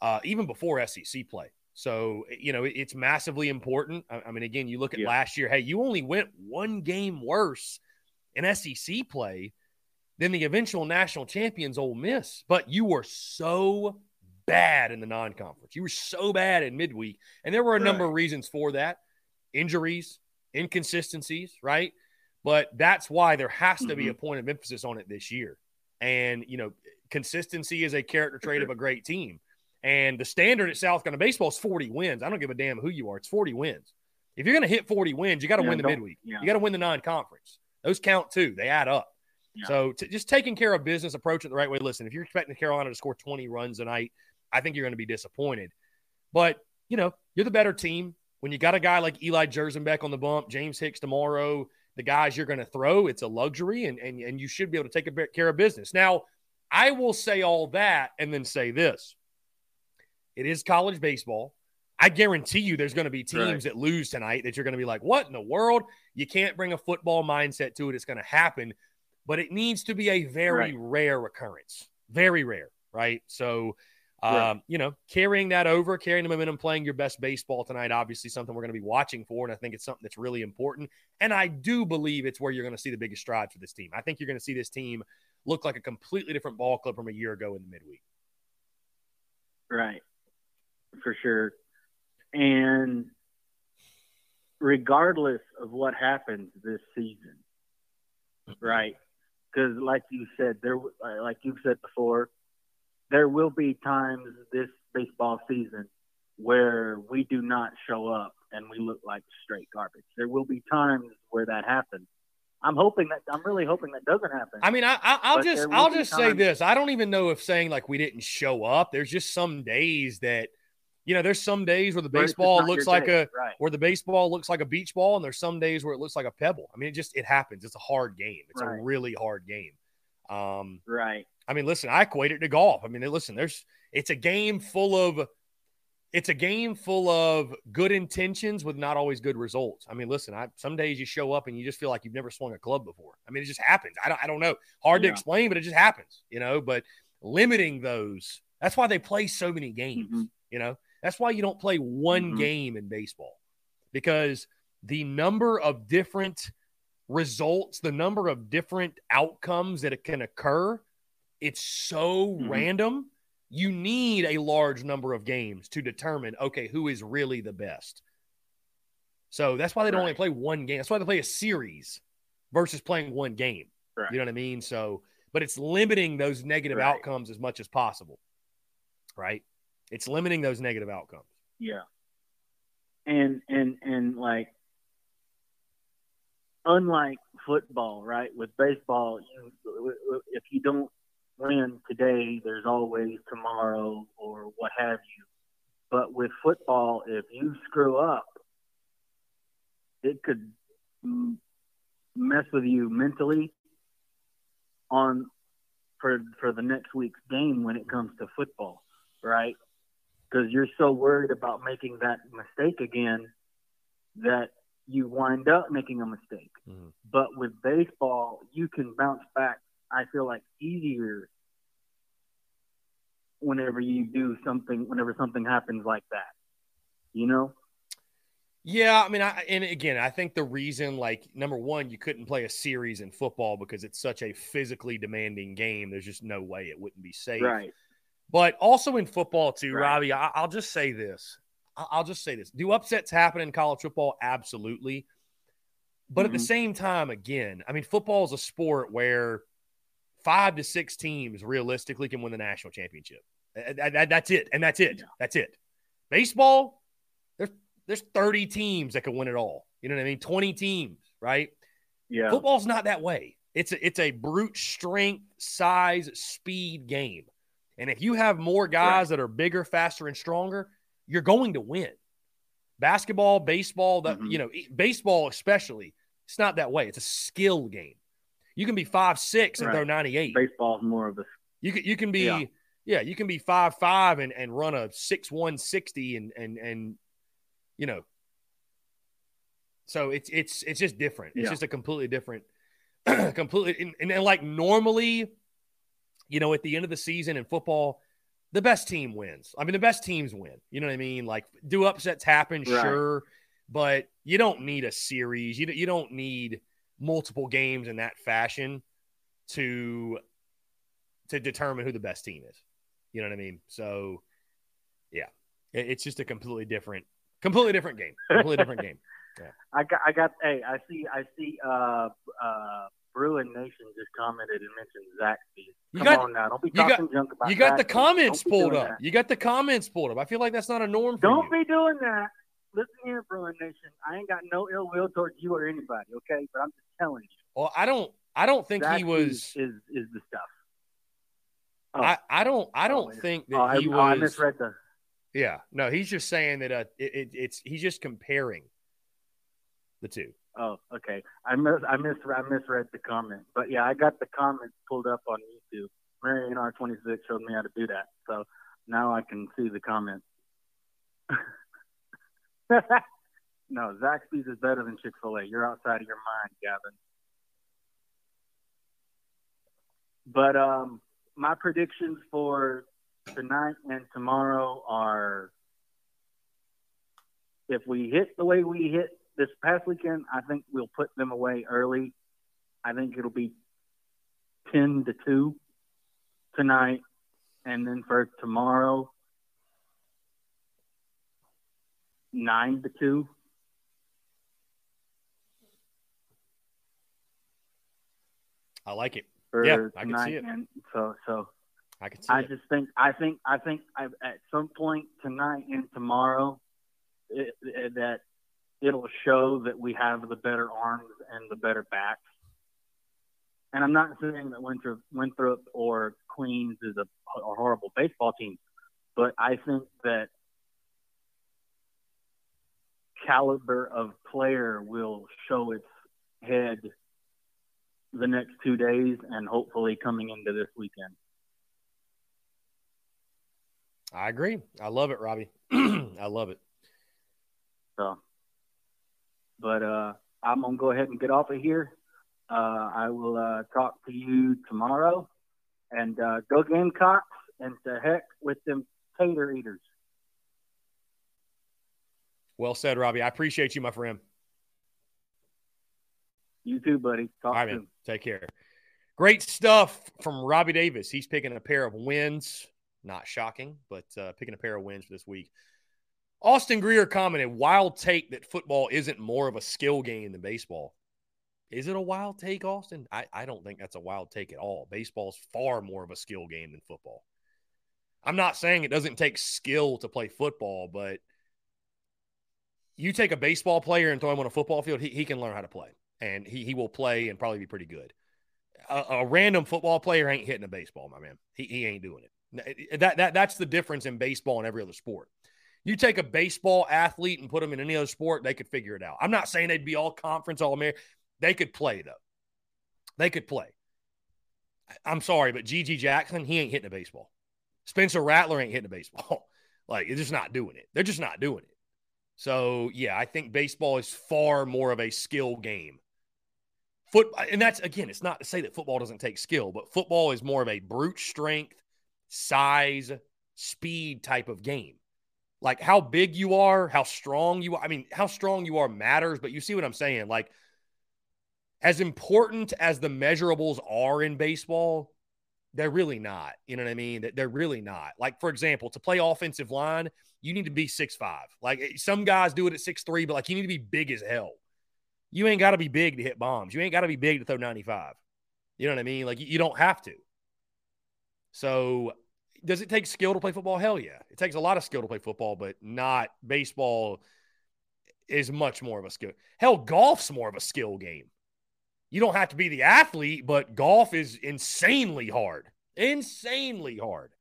uh, even before SEC play. So you know, it, it's massively important. I, I, mean, again, you look at yeah. last year. Hey, you only went one game worse in SEC play than the eventual national champions, Ole Miss. But you were so bad in the non conference. You were so bad in midweek. And there were a right. number of reasons for that injuries, inconsistencies, right? But that's why there has to mm-hmm. be a point of emphasis on it this year. And, you know, consistency is a character trait of a great team. And the standard at South Carolina baseball is 40 wins. I don't give a damn who you are. It's 40 wins. If you're going to hit 40 wins, you got to yeah, win the midweek. Yeah. You got to win the non conference. Those count too. They add up. Yeah. So t- just taking care of business, approach it the right way. Listen, if you're expecting Carolina to score 20 runs tonight, I think you're going to be disappointed. But, you know, you're the better team. When you got a guy like Eli Jerzembeck on the bump, James Hicks tomorrow, the guys you're going to throw, it's a luxury and, and, and you should be able to take care of business. Now, I will say all that and then say this it is college baseball. I guarantee you there's going to be teams right. that lose tonight that you're going to be like, what in the world? You can't bring a football mindset to it. It's going to happen, but it needs to be a very right. rare occurrence. Very rare, right? So, um, yeah. you know, carrying that over, carrying the momentum, playing your best baseball tonight, obviously something we're going to be watching for. And I think it's something that's really important. And I do believe it's where you're going to see the biggest strides for this team. I think you're going to see this team look like a completely different ball club from a year ago in the midweek. Right. For sure. And regardless of what happens this season, mm-hmm. right? Because, like you said, there, like you've said before, there will be times this baseball season where we do not show up and we look like straight garbage. There will be times where that happens. I'm hoping that I'm really hoping that doesn't happen. I mean, I, I will just I'll just say this. I don't even know if saying like we didn't show up. There's just some days that you know, there's some days where the baseball looks like day. a right. where the baseball looks like a beach ball, and there's some days where it looks like a pebble. I mean, it just it happens. It's a hard game. It's right. a really hard game. Um, right. I mean, listen, I equate it to golf. I mean, listen, there's it's a game full of it's a game full of good intentions with not always good results. I mean, listen, I, some days you show up and you just feel like you've never swung a club before. I mean, it just happens. I don't, I don't know. Hard yeah. to explain, but it just happens, you know. But limiting those, that's why they play so many games, mm-hmm. you know. That's why you don't play one mm-hmm. game in baseball because the number of different results, the number of different outcomes that it can occur, it's so mm-hmm. random. You need a large number of games to determine, okay, who is really the best. So that's why they don't right. only play one game. That's why they play a series versus playing one game. Right. You know what I mean? So, but it's limiting those negative right. outcomes as much as possible. Right. It's limiting those negative outcomes. Yeah. And and and like unlike football, right? With baseball, you if you don't win today, there's always tomorrow or what have you. But with football, if you screw up, it could mess with you mentally on for for the next week's game when it comes to football, right? Because you're so worried about making that mistake again that you wind up making a mistake. Mm-hmm. But with baseball, you can bounce back. I feel like easier whenever you do something, whenever something happens like that. You know? Yeah, I mean, I and again, I think the reason, like, number one, you couldn't play a series in football because it's such a physically demanding game. There's just no way it wouldn't be safe. Right. But also in football too, right. Robbie. I, will just say this. I'll just say this: Do upsets happen in college football? Absolutely. But mm-hmm. at the mm-hmm. same time, again, I mean, football is a sport where five to six teams realistically can win the national championship. That's it, and that's it. Yeah. That's it. Baseball, there's there's 30 teams that can win it all. You know what I mean? 20 teams, right? Yeah. Football's not that way. It's a, it's a brute strength, size, speed game. And if you have more guys right. that are bigger, faster, and stronger, you're going to win. Basketball, baseball, that mm-hmm. you know, baseball especially, it's not that way. It's a skill game. You can be five six and right. throw 98. Baseball's more of a you can you can be yeah, yeah you can be five five and, and run a six one sixty and and and you know. So it's it's it's just different. It's yeah. just a completely different, [clears throat] completely and, and like normally, you know, at the end of the season in football, the best team wins. I mean, the best teams win. You know what I mean? Like, do upsets happen? Right. Sure, but you don't need a series. You you don't need multiple games in that fashion to to determine who the best team is. You know what I mean? So, yeah, it, it's just a completely different Completely different game. Completely different game. [laughs] Yeah. I got, I got, hey, I see, I see, uh, uh, Bruin Nation just commented and mentioned Zaxby. Come got, on now, don't be talking got, junk about. You got the comments pulled up. That. You got the comments pulled up. I feel like that's not a norm. don't you. be doing that. Listen here, Bruin Nation. I ain't got no ill will towards you or anybody. Okay, but I'm just telling you. Well, I don't. I don't think Zaxby he was. Is is the stuff. Oh. I, I don't. I don't oh, think that oh, he I, was. Oh, I misread the. Yeah, no, he's just saying that uh, it, it, it's he's just comparing the two. Oh, okay. I mis I mis I misread the comment, but yeah, I got the comment pulled up on YouTube. Marion R twenty six showed me how to do that, so now I can see the comment. [laughs] no, Zaxby's is better than Chick Fil A. You're outside of your mind, Gavin. But um, my predictions for tonight and tomorrow are if we hit the way we hit this past weekend, I think we'll put them away early. I think it'll be 10 to 2 tonight. And then for tomorrow, 9 to 2. I like it. For yeah, I can see it. And so, so I can see. I it. just think I think I think I, at some point tonight and tomorrow it, it, that it'll show that we have the better arms and the better backs. And I'm not saying that Winthrop, Winthrop or Queens is a, a horrible baseball team, but I think that caliber of player will show its head the next two days and hopefully coming into this weekend. I agree. I love it, Robbie. [clears throat] I love it. So, but uh, I'm gonna go ahead and get off of here. Uh, I will uh, talk to you tomorrow, and uh, go Gamecocks, and to heck with them tater eaters. Well said, Robbie. I appreciate you, my friend. You too, buddy. Talk All right, soon. man. Take care. Great stuff from Robbie Davis. He's picking a pair of wins not shocking, but uh, picking a pair of wins for this week. Austin Greer commented, wild take that football isn't more of a skill game than baseball. Is it a wild take, Austin? I, I don't think that's a wild take at all. Baseball's far more of a skill game than football. I'm not saying it doesn't take skill to play football, but you take a baseball player and throw him on a football field, he, he can learn how to play. And he, he will play and probably be pretty good. A, a random football player ain't hitting a baseball, my man. He, he ain't doing it. That, that that's the difference in baseball and every other sport. You take a baseball athlete and put them in any other sport, they could figure it out. I'm not saying they'd be all conference, all American. They could play, though. They could play. I'm sorry, but GG Jackson, he ain't hitting a baseball. Spencer Rattler ain't hitting a baseball. [laughs] like, they're just not doing it. They're just not doing it. So, yeah, I think baseball is far more of a skill game. And that's again, it's not to say that football doesn't take skill, but football is more of a brute strength, size, speed type of game. Like how big you are, how strong you are. I mean, how strong you are matters, but you see what I'm saying? Like, as important as the measurables are in baseball, they're really not. You know what I mean? They're really not. Like, for example, to play offensive line, you need to be six five. Like eh, some guys do it at six three, but like you need to be big as hell. You ain't got to be big to hit bombs. You ain't got to be big to throw 95. You know what I mean? Like you don't have to. So does it take skill to play football? Hell yeah. It takes a lot of skill to play football, but not baseball is much more of a skill. Hell, golf's more of a skill game you don't have to be the athlete, but golf is insanely hard. Insanely hard.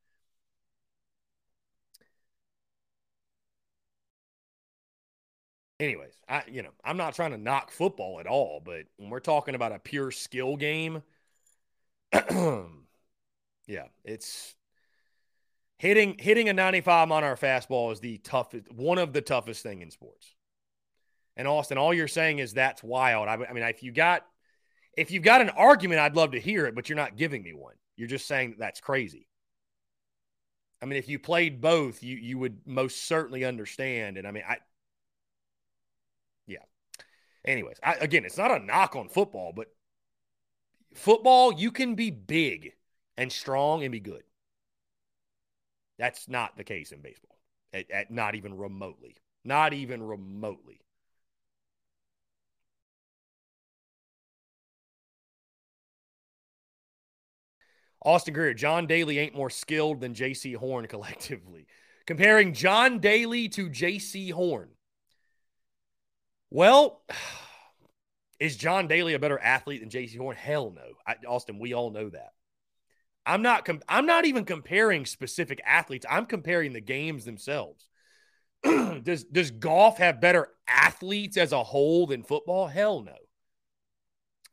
Anyways, I you know, I'm not trying to knock football at all, but when we're talking about a pure skill game, [clears throat] yeah, it's hitting hitting a 95 on our fastball is the toughest one of the toughest thing in sports. And Austin, all you're saying is that's wild. I, I mean, if you got if you've got an argument, I'd love to hear it, but you're not giving me one. You're just saying that that's crazy. I mean, if you played both, you you would most certainly understand. And I mean, I. Anyways, I, again, it's not a knock on football, but football you can be big and strong and be good. That's not the case in baseball. At, at not even remotely. Not even remotely. Austin Greer, John Daly ain't more skilled than Jaycee Horn [laughs] collectively. Comparing John Daly to Jaycee Horn. Well, [sighs] is John Daly a better athlete than Jaycee Horn? Hell no. I, Austin, we all know that. I'm not com- I'm not even comparing specific athletes. I'm comparing the games themselves. [clears throat] does does golf have better athletes as a whole than football? Hell no.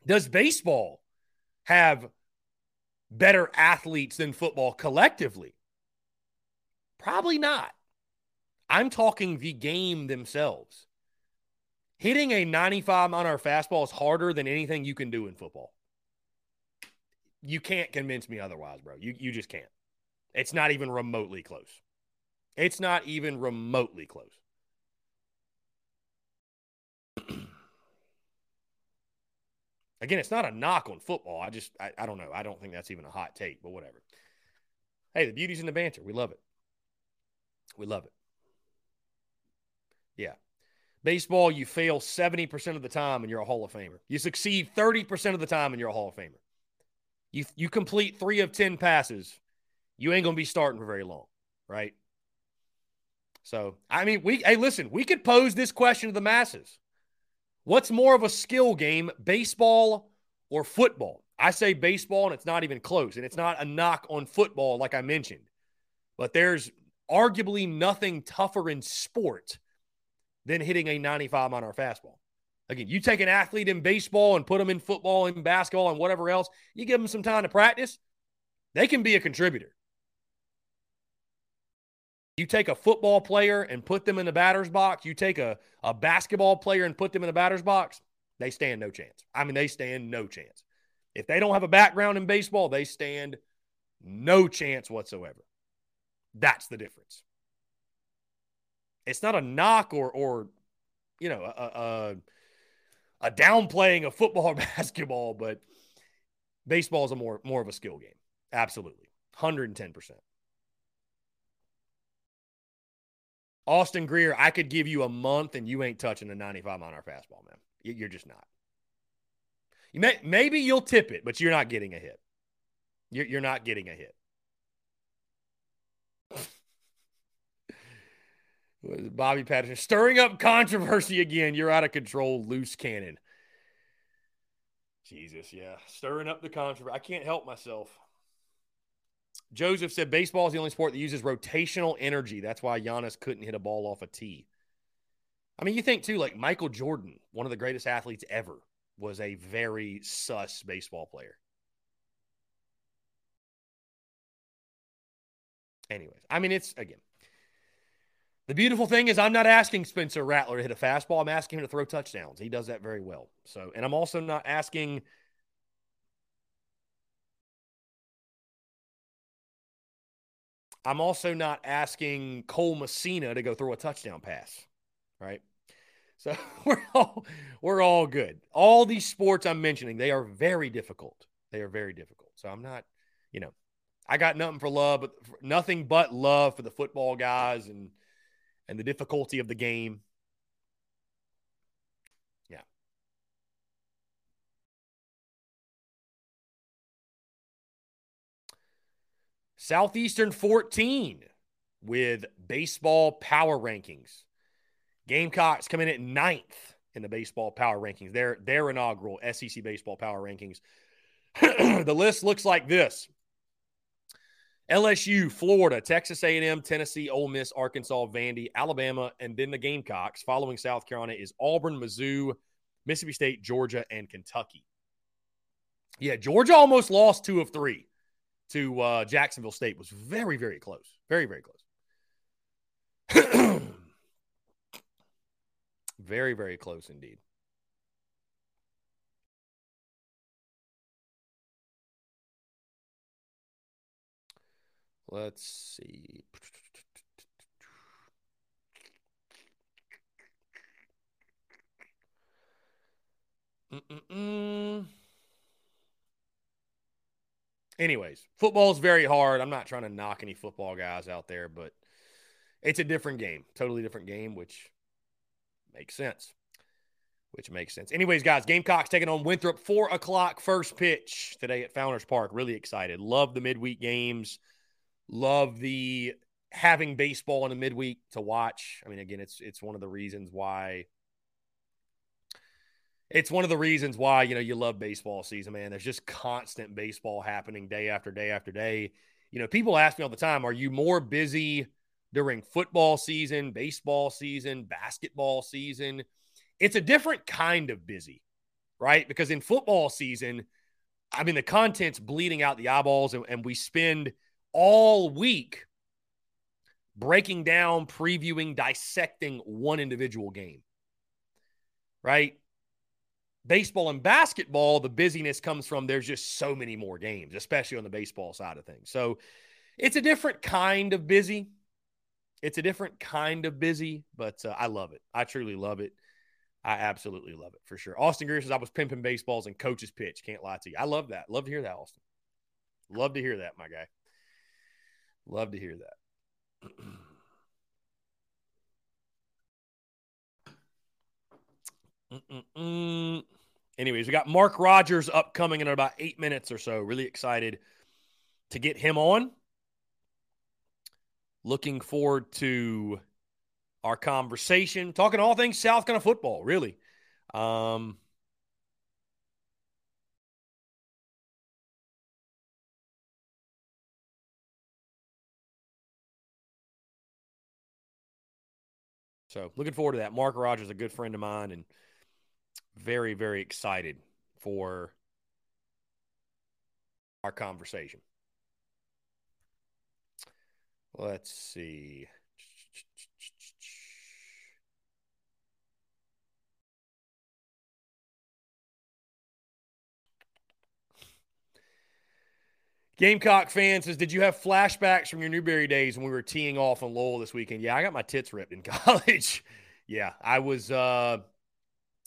Does baseball have better athletes than football collectively? Probably not. I'm talking the game themselves. Hitting a 95 on our fastball is harder than anything you can do in football. You can't convince me otherwise, bro. You, you just can't. It's not even remotely close. It's not even remotely close. [clears throat] Again, it's not a knock on football. I just, I, I don't know. I don't think that's even a hot take, but whatever. Hey, the beauty's in the banter. We love it. We love it. Yeah. Baseball, you fail 70% of the time and you're a Hall of Famer. You succeed 30% of the time and you're a Hall of Famer. You, you complete three of 10 passes, you ain't going to be starting for very long, right? So, I mean, we, hey, listen, we could pose this question to the masses. What's more of a skill game, baseball or football? I say baseball, and it's not even close. And it's not a knock on football, like I mentioned. But there's arguably nothing tougher in sport than hitting a 95 on our fastball. Again, you take an athlete in baseball and put them in football and basketball and whatever else, you give them some time to practice, they can be a contributor. You take a football player and put them in the batter's box. You take a, a basketball player and put them in the batter's box. They stand no chance. I mean, they stand no chance. If they don't have a background in baseball, they stand no chance whatsoever. That's the difference. It's not a knock or, or you know, a, a, a downplaying of football or [laughs] basketball, but baseball is a more more of a skill game. Absolutely, hundred and ten percent. Austin Greer, I could give you a month and you ain't touching a 95 on our fastball, man. You're just not. You may, maybe you'll tip it, but you're not getting a hit. You're, you're not getting a hit. Bobby Patterson stirring up controversy again. You're out of control, loose cannon. Jesus, yeah, stirring up the controversy. I can't help myself. Joseph said baseball is the only sport that uses rotational energy. That's why Giannis couldn't hit a ball off a tee. I mean, you think too, like Michael Jordan, one of the greatest athletes ever, was a very sus baseball player. Anyways, I mean, it's again, the beautiful thing is I'm not asking Spencer Rattler to hit a fastball. I'm asking him to throw touchdowns. He does that very well. So, and I'm also not asking I'm also not asking Cole Messina to go throw a touchdown pass, right? So [laughs] we're all we're all good. All these sports I'm mentioning, they are very difficult. They are very difficult. So I'm not, you know, I got nothing for love, but nothing but love for the football guys and and the difficulty of the game. Yeah. Southeastern 14 with baseball power rankings. Gamecocks come in at ninth in the baseball power rankings. Their their inaugural SEC baseball power rankings. [clears throat] the list looks like this: LSU, Florida, Texas A&M, Tennessee, Ole Miss, Arkansas, Vandy, Alabama, and then the Gamecocks. Following South Carolina is Auburn, Mizzou, Mississippi State, Georgia, and Kentucky. Yeah, Georgia almost lost two of three to uh, Jacksonville State. Was very, very close. Very, very close. [clears throat] very, very close indeed. Let's see. Mm-mm-mm. Anyways, football is very hard. I'm not trying to knock any football guys out there, but it's a different game, totally different game, which makes sense. Which makes sense. Anyways, guys, Gamecocks taking on Winthrop, four o'clock first pitch today at Founders Park. Really excited. Love the midweek games. Love the having baseball in a midweek to watch. I mean, again, it's it's one of the reasons why it's one of the reasons why you know you love baseball season, man. There's just constant baseball happening day after day after day. You know, people ask me all the time, "Are you more busy during football season, baseball season, basketball season?" It's a different kind of busy, right? Because in football season, I mean, the content's bleeding out the eyeballs, and, and we spend all week breaking down, previewing, dissecting one individual game. Right? Baseball and basketball, the busyness comes from there's just so many more games, especially on the baseball side of things. So it's a different kind of busy. It's a different kind of busy, but uh, I love it. I truly love it. I absolutely love it for sure. Austin Greer says I was pimping baseballs and coaches pitch. Can't lie to you. I love that. Love to hear that, Austin. Love to hear that, my guy. Love to hear that. [clears throat] Anyways, we got Mark Rogers upcoming in about eight minutes or so. Really excited to get him on. Looking forward to our conversation, talking all things South Carolina football, really. Um, So looking forward to that. Mark Rogers, a good friend of mine, and very, very excited for our conversation. Let's see. Gamecock fan says, Did you have flashbacks from your Newberry days when we were teeing off on Lowell this weekend? Yeah, I got my tits ripped in [laughs] college. yeah, I was uh,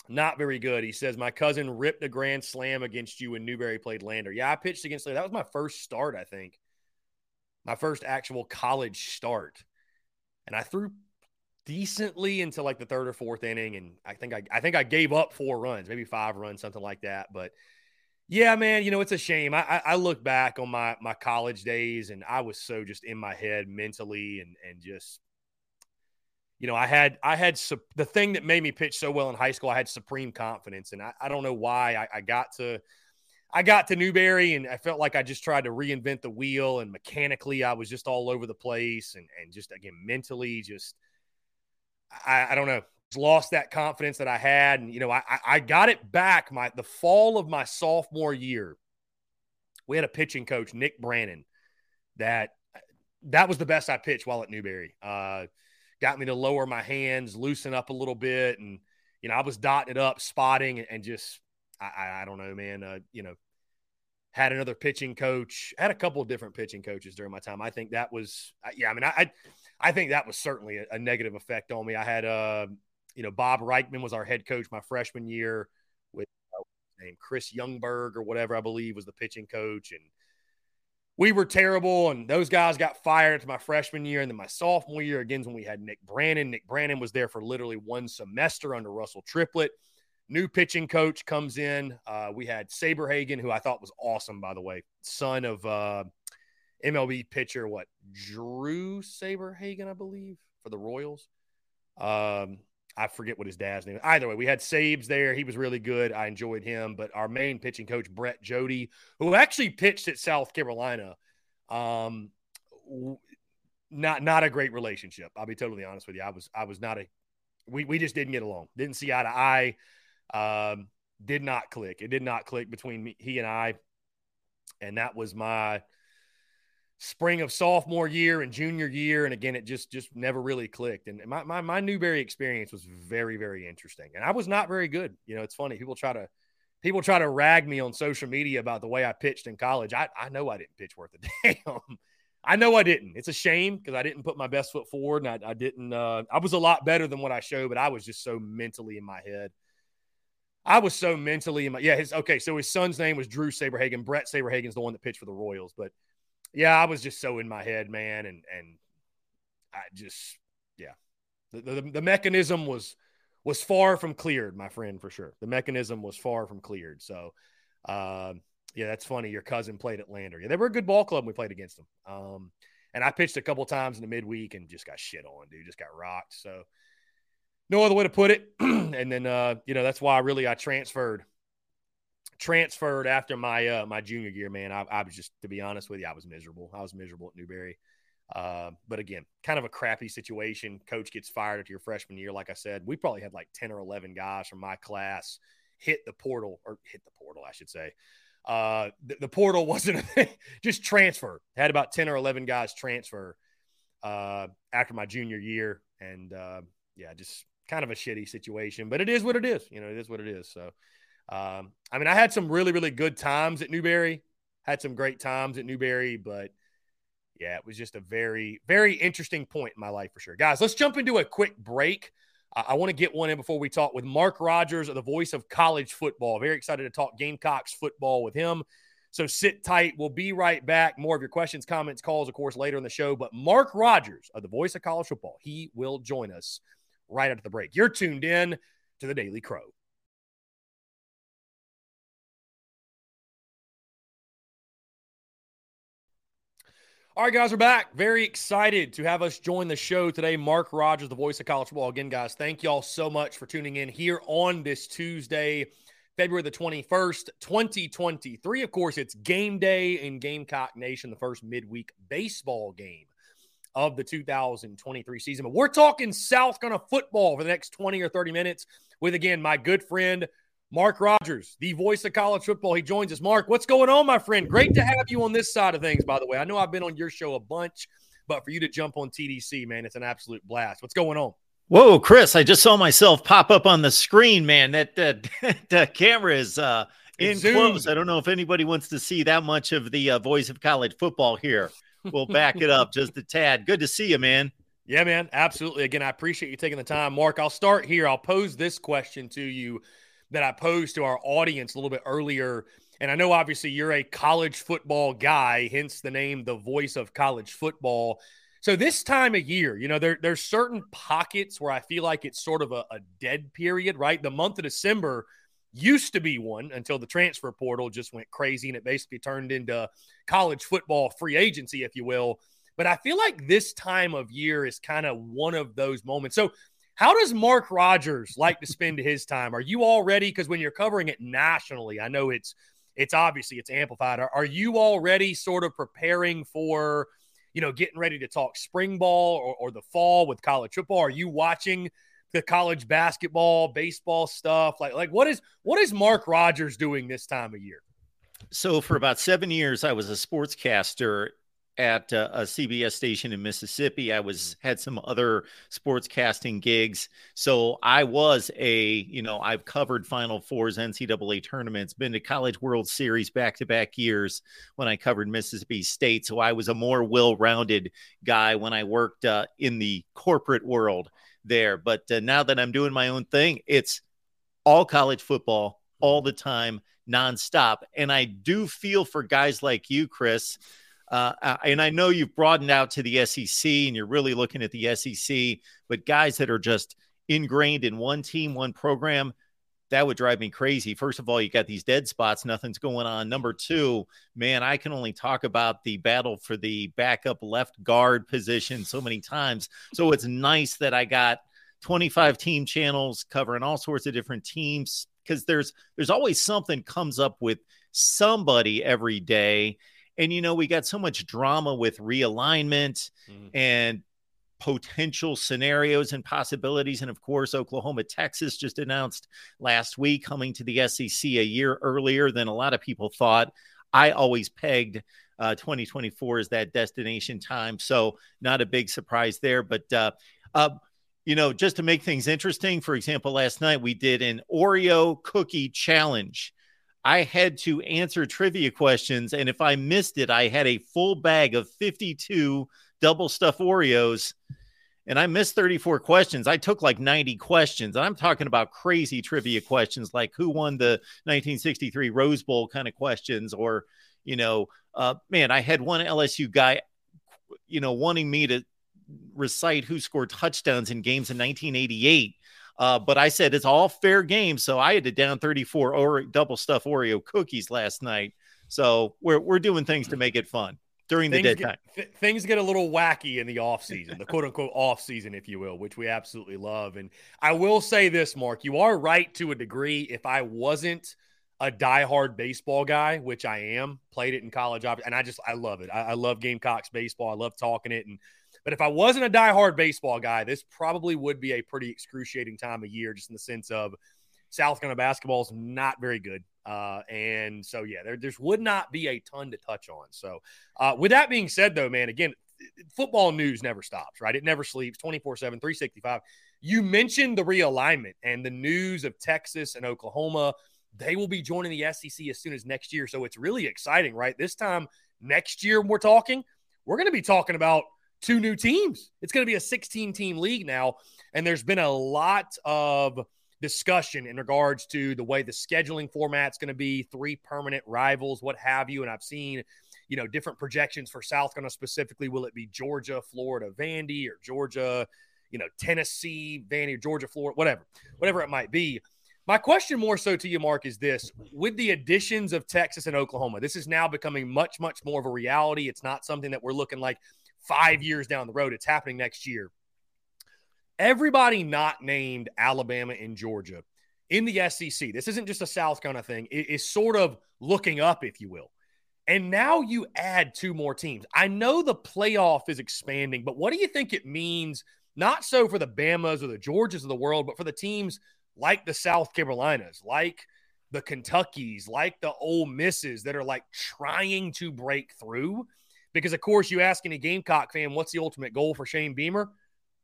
not very good. He says, My cousin ripped a grand slam against you when Newberry played Lander. Yeah, I pitched against Lander. That was my first start, I think. My first actual college start. And I threw decently into like the third or fourth inning. And I think I, I think I gave up four runs, maybe five runs, something like that. But yeah, man, you know, it's a shame. I, I look back on my my college days and I was so just in my head mentally and and just you know, I had I had the thing that made me pitch so well in high school. I had supreme confidence, and I, I don't know why I, I got to. I got to Newberry and I felt like I just tried to reinvent the wheel and mechanically I was just all over the place and and just again mentally just I, I don't know lost that confidence that I had and you know I I got it back my the fall of my sophomore year we had a pitching coach Nick Brannon that that was the best I pitched while at Newberry uh got me to lower my hands loosen up a little bit and you know I was dotting it up spotting and, just I, I don't know, man. Uh, you know, had another pitching coach, had a couple of different pitching coaches during my time. I think that was, yeah, I mean, I, I think that was certainly a, a negative effect on me. I had, uh, you know, Bob Reichman was our head coach my freshman year with uh, name Chris Youngberg or whatever I believe was the pitching coach, and we were terrible. And those guys got fired to my freshman year, and then my sophomore year again when we had Nick Brannon. Nick Brannon was there for literally one semester under Russell Triplett. New pitching coach comes in. Uh, we had Saberhagen, who I thought was awesome, by the way, son of uh, MLB pitcher, what Drew Saberhagen, I believe, for the Royals. Um, I forget what his dad's name. Is. Either way, we had Sabes there. He was really good. I enjoyed him. But our main pitching coach, Brett Jody, who actually pitched at South Carolina, um, not not a great relationship. I'll be totally honest with you. I was I was not a we we just didn't get along. Didn't see eye to eye. Um, did not click. It did not click between me, he and I. And that was my spring of sophomore year and junior year. And again, it just just never really clicked. And my, my, my Newberry experience was very, very interesting. And I was not very good. You know, it's funny. People try to people try to rag me on social media about the way I pitched in college. I, I know I didn't pitch worth a [laughs] damn. I know I didn't. It's a shame because I didn't put my best foot forward and I, I didn't uh, I was a lot better than what I showed, but I was just so mentally in my head I was so mentally in my yeah. His okay, so his son's name was Drew Saberhagen. Bret Saberhagen's the one that pitched for the Royals, but yeah, I was just so in my head, man, and and I just yeah, the the, the mechanism was was far from cleared, my friend, for sure. The mechanism was far from cleared. So, um, yeah, that's funny. Your cousin played at Lander. Yeah, they were a good ball club. we played against them. Um, and I pitched a couple times in the midweek and just got shit on, dude. Just got rocked. So no other way to put it. [clears throat] and then uh, you know, that's why really I transferred transferred after my uh my junior year, man. I, I was just to be honest with you, I was miserable. I was miserable at Newberry. Uh, but again, kind of a crappy situation. Coach gets fired after your freshman year. Like I said, we probably had like 10 or 11 guys from my class hit the portal or hit the portal, I should say. Uh, the, the portal [laughs] wasn't just transfer. Had about 10 or 11 guys transfer uh, after my junior year. And uh, yeah, just kind of a shitty situation, but it is what it is. You know, it is what it is. So, um, I mean, I had some really, really good times at Newberry, had some great times at Newberry, but yeah, it was just a very, very interesting point in my life for sure. Guys, let's jump into a quick break. I want to get one in before we talk with Mark Rogers, the voice of college football. Very excited to talk Gamecocks football with him. So sit tight. We'll be right back. More of your questions, comments, calls, of course, later in the show. But Mark Rogers, of the voice of college football, he will join us right after the break. You're tuned in to the Daily Crow. All right, guys, we're back. Very excited to have us join the show today. Mark Rogers, the voice of college football. Again, guys, thank y'all so much for tuning in here on this Tuesday, February the 21st, 2023. Of course, it's game day in Gamecock Nation, the first midweek baseball game of the 2023 season. But we're talking South Carolina football for the next 20 or 30 minutes with, again, my good friend, Mark Rogers, the voice of college football. He joins us. Mark, what's going on, my friend? Great to have you on this side of things, by the way. I know I've been on your show a bunch, but for you to jump on TDC, man, it's an absolute blast. What's going on? Whoa, Chris! I just saw myself pop up on the screen, man. That that, [laughs] that camera is uh, in close. I don't know if anybody wants to see that much of the uh, voice of college football here we'll back it up just a tad. Good to see you, man. Yeah, man. Absolutely. Again, I appreciate you taking the time. Mark, I'll start here. I'll pose this question to you that I posed to our audience a little bit earlier. And I know obviously you're a college football guy, hence the name, the voice of college football. So this time of year, you know, there, there's certain pockets where I feel like it's sort of a, a dead period, right? The month of December – used to be one until the transfer portal just went crazy and it basically turned into college football free agency, if you will. But I feel like this time of year is kind of one of those moments. So, how does Mark Rogers like to spend his time? Are you all ready? Because when you're covering it nationally, I know it's it's obviously it's amplified. Are, are you already sort of preparing for, you know, getting ready to talk spring ball or, or the fall with college football? Are you watching the college basketball, baseball stuff? Like, like what is what is Mark Rogers doing this time of year? So for about seven years, I was a sportscaster at uh, a CBS station in Mississippi. I was mm-hmm. had some other sports casting gigs. So I was a, you know, I've covered Final Fours, NCAA tournaments, been to College World Series back to back years when I covered Mississippi State. So I was a more well rounded guy when I worked uh, in the corporate world there. But uh, now that I'm doing my own thing, it's all college football all mm-hmm. the time, nonstop. And I do feel for guys like you, Chris uh, and I know you've broadened out to the SEC and you're really looking at the SEC, but guys that are just ingrained in one team, one program, that would drive me crazy. First of all, you got these dead spots, nothing's going on. Number two, man, I can only talk about the battle for the backup left guard position so many times. So it's nice that I got 25 team channels covering all sorts of different teams because there's there's always something comes up with somebody every day and, you know, we got so much drama with realignment mm-hmm. and potential scenarios and possibilities. And of course, Oklahoma, Texas just announced last week coming to the SEC a year earlier than a lot of people thought. I always pegged uh, 2024 as that destination time. So, not a big surprise there. But, uh, uh, you know, just to make things interesting, for example, last night we did an Oreo cookie challenge. I had to answer trivia questions. And if I missed it, I had a full bag of 52 double stuff Oreos. And I missed 34 questions. I took like 90 questions. And I'm talking about crazy trivia questions like who won the 1963 Rose Bowl kind of questions. Or, you know, uh, man, I had one LSU guy, you know, wanting me to recite who scored touchdowns in games in 1988 uh, but I said it's all fair game, so I had to down 34 or double stuff Oreo cookies last night. So we're we're doing things to make it fun during the things dead time. th- things get a little wacky in the off season, the quote unquote off season, if you will, which we absolutely love. And I will say this, Mark, you are right to a degree. If I wasn't a diehard baseball guy, which I am, played it in college, and I just I love it. I, I love Gamecocks baseball. I love talking it and but if I wasn't a diehard baseball guy, this probably would be a pretty excruciating time of year, just in the sense of South Carolina basketball is not very good. Uh, and so, yeah, there there's would not be a ton to touch on. So, uh, with that being said, though, man, again, football news never stops, right? It never sleeps 24 7, 365. You mentioned the realignment and the news of Texas and Oklahoma. They will be joining the SEC as soon as next year. So, it's really exciting, right? This time next year, we're talking, we're going to be talking about two new teams. It's going to be a 16 team league now. And there's been a lot of discussion in regards to the way the scheduling format's going to be, three permanent rivals, what have you. And I've seen, you know, different projections for South Carolina specifically. Will it be Georgia, Florida, Vandy, or Georgia, you know, Tennessee, Vandy, or Georgia, Florida, whatever, whatever it might be. My question more so to you, Mark, is this with the additions of Texas and Oklahoma, this is now becoming much, much more of a reality. It's not something that we're looking like five years down the road. It's happening next year. Everybody not named Alabama and Georgia in the SEC, this isn't just a South kind of thing, it is sort of looking up, if you will. And now you add two more teams. I know the playoff is expanding, but what do you think it means? Not so for the Bamas or the Georgias of the world, but for the teams like the South Carolinas, like the Kentuckies, like the Ole Misses that are like trying to break through. Because, of course, you ask any Gamecock fan, what's the ultimate goal for Shane Beamer?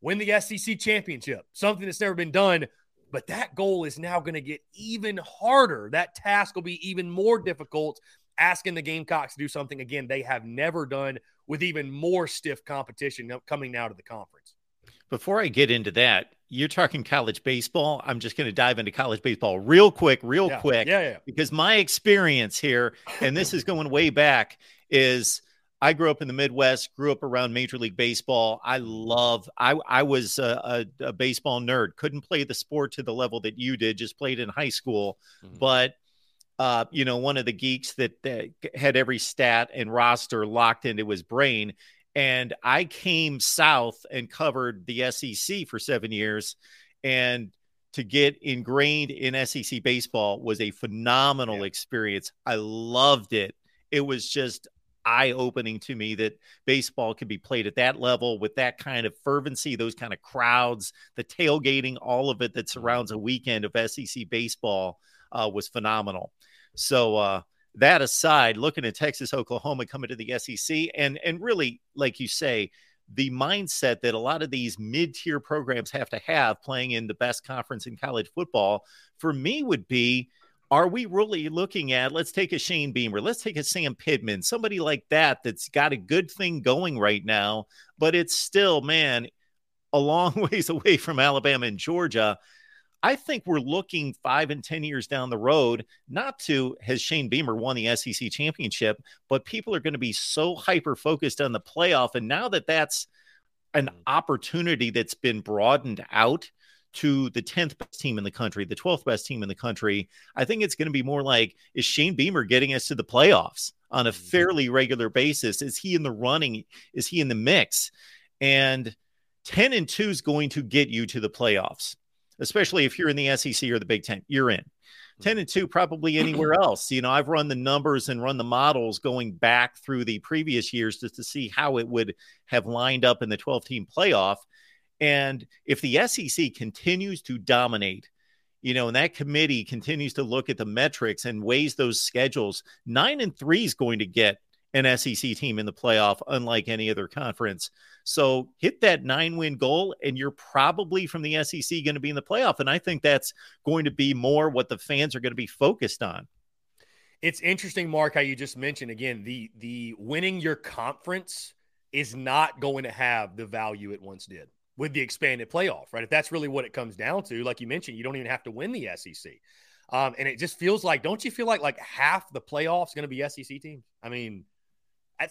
Win the SEC championship, something that's never been done. But that goal is now going to get even harder. That task will be even more difficult, asking the Gamecocks to do something, again, they have never done with even more stiff competition coming out of the conference. Before I get into that, you're talking college baseball. I'm just going to dive into college baseball real quick, real yeah. quick. Yeah, yeah. Because my experience here, and this is going way back, is I grew up in the Midwest, grew up around Major League Baseball. I love, I, I was a, a, a, baseball nerd, couldn't play the sport to the level that you did, just played in high school. Mm-hmm. But, uh, you know, one of the geeks that, that had every stat and roster locked into his brain. And I came south and covered the SEC for seven years. And to get ingrained in SEC baseball was a phenomenal yeah. experience. I loved it. It was just eye opening to me that baseball could be played at that level with that kind of fervency, those kind of crowds, the tailgating, all of it that mm-hmm. surrounds a weekend of SEC baseball uh, was phenomenal. So, uh, that aside, looking at Texas, Oklahoma coming to the SEC, and and really, like you say, the mindset that a lot of these mid-tier programs have to have playing in the best conference in college football for me would be are we really looking at let's take a Shane Beamer, let's take a Sam Pittman, somebody like that that's got a good thing going right now, but it's still, man, a long [laughs] ways away from Alabama and Georgia. I think we're looking five and 10 years down the road, not to has Shane Beamer won the SEC championship, but people are going to be so hyper focused on the playoff. And now that that's an mm. opportunity that's been broadened out to the 10th best team in the country, the 12th best team in the country, I think it's going to be more like is Shane Beamer getting us to the playoffs on a mm-hmm. fairly regular basis? Is he in the running? Is he in the mix? And 10 and 2 is going to get you to the playoffs, especially if you're in the SEC or the Big Ten. You're in. 10 and 2 probably anywhere [clears throat] else you know i've run the numbers and run the models going back through the previous years just to see how it would have lined up in the 12 team playoff and if the SEC continues to dominate, you know, and that committee continues to look at the metrics and weighs those schedules, nine and three is going to get an SEC team in the playoff, unlike any other conference. So hit that nine win goal, and you're probably from the SEC going to be in the playoff. And I think that's going to be more what the fans are going to be focused on. It's interesting, Mark, how you just mentioned again the the winning your conference is not going to have the value it once did with the expanded playoff, right? If that's really what it comes down to, like you mentioned, you don't even have to win the SEC. Um, and it just feels like, don't you feel like like half the playoffs going to be SEC teams? I mean,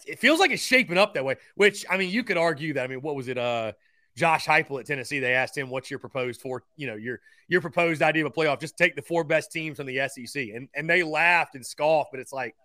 it feels like it's shaping up that way. Which I mean, you could argue that. I mean, what was it? Uh, Josh Heupel at Tennessee. They asked him, "What's your proposed for? You know, your your proposed idea of a playoff? Just take the four best teams from the SEC." And and they laughed and scoffed, but it's like,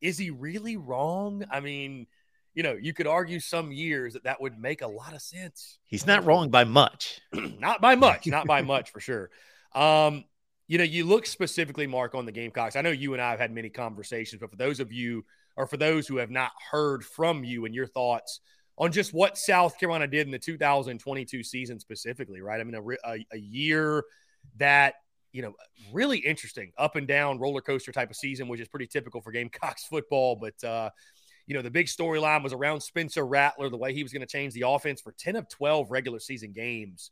is he really wrong? I mean, you know, you could argue some years that that would make a lot of sense. He's not wrong by much. [clears throat] not by much, not by [laughs] much for sure. Um, you know, you look specifically, Mark, on the Gamecocks. I know you and I have had many conversations, but for those of you, or for those who have not heard from you and your thoughts on just what South Carolina did in the 2022 season specifically, right? I mean, a, a, a year that you know, really interesting up and down roller coaster type of season, which is pretty typical for Gamecocks [laughs] football. But uh, you know, the big storyline was around Spencer Rattler, the way he was going to change the offense for 10 of 12 regular season games.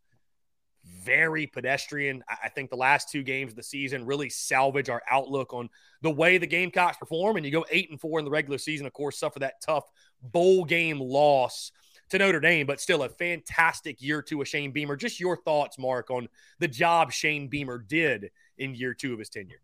Very pedestrian. I think the last two games of the season really salvage our outlook on the way the Gamecocks perform. And you go eight and four in the regular season, of course, suffer that tough bowl game loss to Notre Dame, but still a fantastic year two of Shane Beamer. Just your thoughts, Mark, on the job Shane Beamer did in year two of his tenure.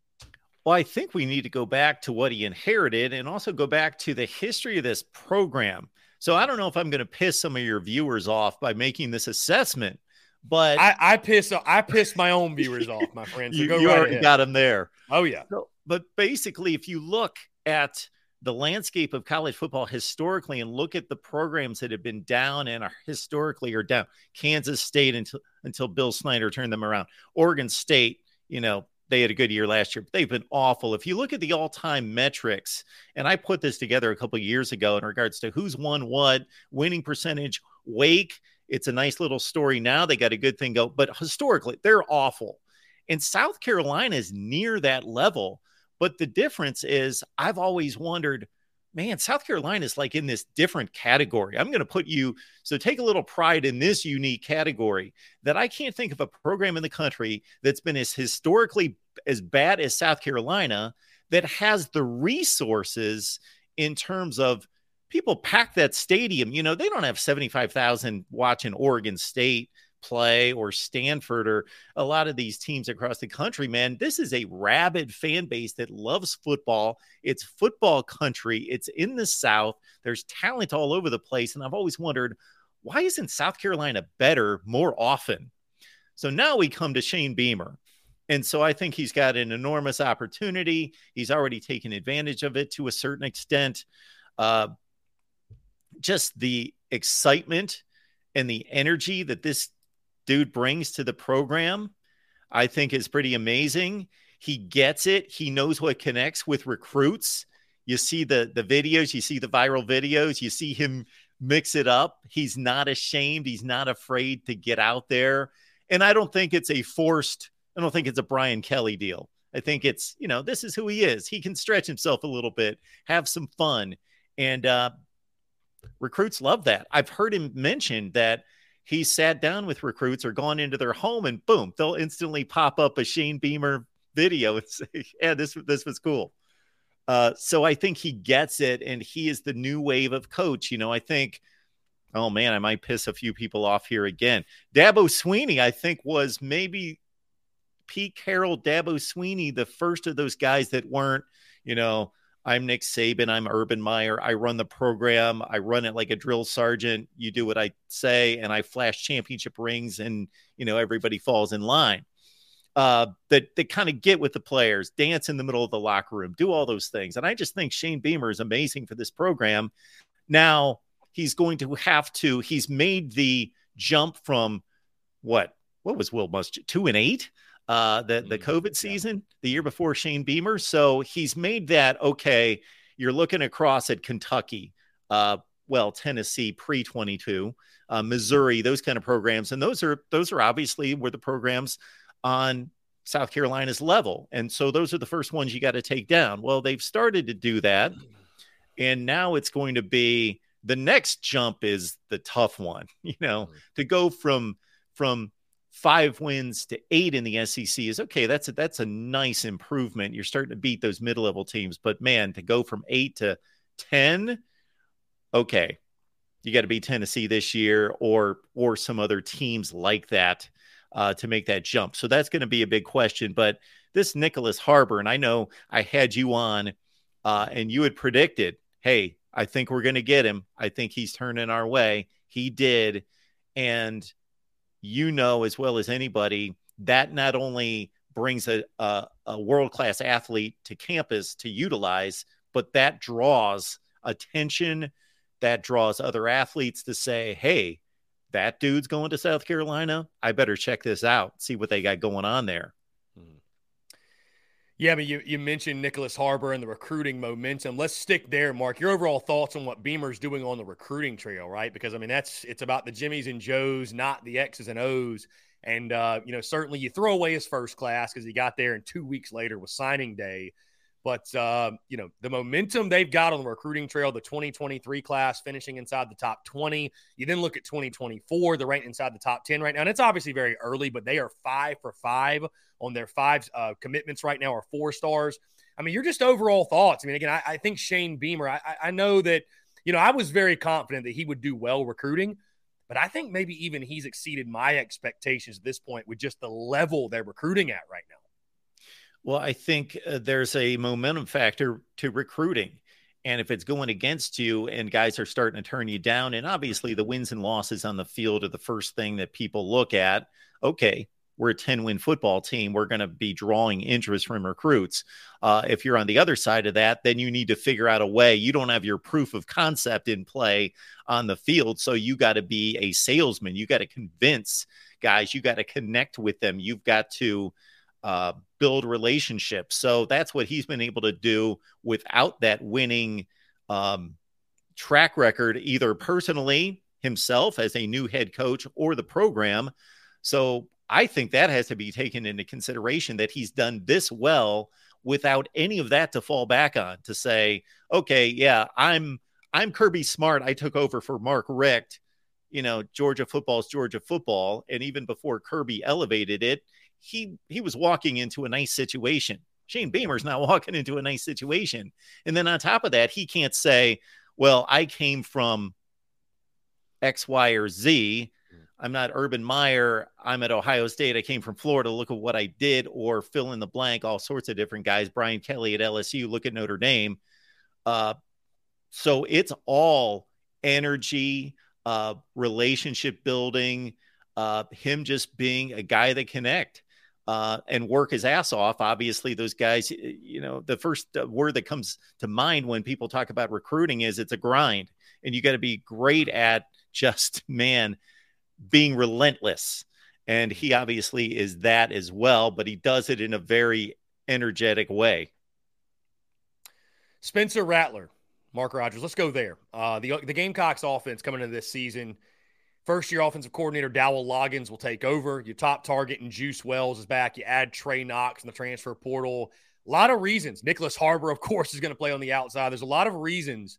Well, I think we need to go back to what he inherited and also go back to the history of this program. So I don't know if I'm going to piss some of your viewers off by making this assessment, but I, I piss I piss my own viewers off, my [laughs] friends. So you, you right already ahead. got them there. Oh yeah. So, but basically, if you look at the landscape of college football historically and look at the programs that have been down and are historically are down, Kansas State until until Bill Snyder turned them around, Oregon State, you know, they had a good year last year, but they've been awful. If you look at the all-time metrics, and I put this together a couple years ago in regards to who's won what, winning percentage, Wake, it's a nice little story now. They got a good thing go, but historically, they're awful. And South Carolina is near that level. But the difference is, I've always wondered man, South Carolina is like in this different category. I'm going to put you, so take a little pride in this unique category that I can't think of a program in the country that's been as historically as bad as South Carolina that has the resources in terms of people pack that stadium. You know, they don't have 75,000 watching Oregon State play or Stanford or a lot of these teams across the country, man, this is a rabid fan base that loves football. It's football country, it's in the South. There's talent all over the place. And I've always wondered, why isn't South Carolina better more often? So now we come to Shane Beamer. And so I think he's got an enormous opportunity. He's already taken advantage of it to a certain extent. Uh, just the excitement and the energy that this dude brings to the program. I think is pretty amazing. He gets it. He knows what connects with recruits. You see the the videos, you see the viral videos, you see him mix it up. He's not ashamed. He's not afraid to get out there. And I don't think it's a forced, I don't think it's a Brian Kelly deal. I think it's, you know, this is who he is. He can stretch himself a little bit, have some fun. And uh, recruits love that. I've heard him mention that he sat down with recruits or gone into their home and boom, they'll instantly pop up a Shane Beamer video and [laughs] say, yeah, this, this was cool. Uh, so I think he gets it, and he is the new wave of coach. You know, I think, oh man, I might piss a few people off here again. Dabo Swinney, I think, was maybe Pete Carroll, Dabo Swinney, the first of those guys that weren't, you know, I'm Nick Saban, I'm Urban Meyer, I run the program, I run it like a drill sergeant. You do what I say, and I flash championship rings, and you know everybody falls in line uh, that that kind of get with the players, dance in the middle of the locker room, do all those things. And I just think Shane Beamer is amazing for this program. Now he's going to have to. He's made the jump from what what was Will Muschamp two and eight uh, the the mm-hmm. COVID season the year before Shane Beamer. So he's made that okay. You're looking across at Kentucky, uh, well Tennessee pre 22, uh, Missouri, those kind of programs, and those are those are obviously where the programs on South Carolina's level. And so those are the first ones you got to take down. Well, they've started to do that. And now it's going to be the next jump is the tough one, [laughs] you know, to go from from five wins to eight in the SEC is okay. That's a, that's a nice improvement. You're starting to beat those mid level teams, but man, to go from eight to 10, okay, you got to beat Tennessee this year or, or some other teams like that uh, to make that jump. So that's going to be a big question. But this Nicholas Harbor, and I know I had you on uh, and you had predicted, hey, I think we're going to get him. I think he's turning our way. He did. And you know as well as anybody that not only brings a, a, a world class athlete to campus to utilize, but that draws attention. That draws other athletes to say, hey, that dude's going to South Carolina. I better check this out, see what they got going on there. Yeah, but you, you mentioned Nicholas Harbor and the recruiting momentum. Let's stick there, Mark. Your overall thoughts on what Beamer's doing on the recruiting trail, right? Because I mean, that's it's about the Jimmies and Joes, not the X's and O's. And uh, you know, certainly you throw away his first class because he got there, and two weeks later was signing day. But uh, you know the momentum they've got on the recruiting trail, the 2023 class finishing inside the top 20. You then look at 2024, they're ranked inside the top 10 right now, and it's obviously very early, but they are five for five on their five uh, commitments right now are four stars. I mean, you're just overall thoughts. I mean, again, I, I think Shane Beamer. I, I know that you know I was very confident that he would do well recruiting. But I think maybe even he's exceeded my expectations at this point with just the level they're recruiting at right now. Well, I think uh, there's a momentum factor to recruiting. And if it's going against you and guys are starting to turn you down, and obviously the wins and losses on the field are the first thing that people look at. Okay, we're a 10 win football team. We're going to be drawing interest from recruits. Uh, if you're on the other side of that, then you need to figure out a way. You don't have your proof of concept in play on the field. So you got to be a salesman. You got to convince guys, you got to connect with them. You've got to uh, build relationships. So that's what he's been able to do without that winning um, track record, either personally himself as a new head coach or the program. So I think that has to be taken into consideration that he's done this well without any of that to fall back on to say, okay, yeah, I'm I'm Kirby Smart. I took over for Mark Richt. You know, Georgia football is Georgia football. And even before Kirby elevated it, he he was walking into a nice situation. Shane Beamer's not [laughs] walking into a nice situation. And then on top of that, he can't say, well, I came from X, Y, or Z. I'm not Urban Meyer. I'm at Ohio State. I came from Florida. Look at what I did, or fill in the blank, all sorts of different guys. Brian Kelly at LSU. Look at Notre Dame. Uh, so it's all energy, uh, relationship building, uh, him just being a guy that connect uh, and work his ass off. Obviously, those guys, you know, the first uh, word that comes to mind when people talk about recruiting is it's a grind, and you got to be great at [laughs] just man being relentless And he obviously is that as well, but he does it in a very energetic way. Spencer Rattler, Mark Rogers. Let's go there. Uh, the the Gamecocks offense coming into this season. First year offensive coordinator Dowell Loggains will take over. Your top target and Juice Wells is back. You add Trey Knox in the transfer portal. A lot of reasons. Nicholas Harbor, of [laughs] course, is going to play on the outside. There's a lot of reasons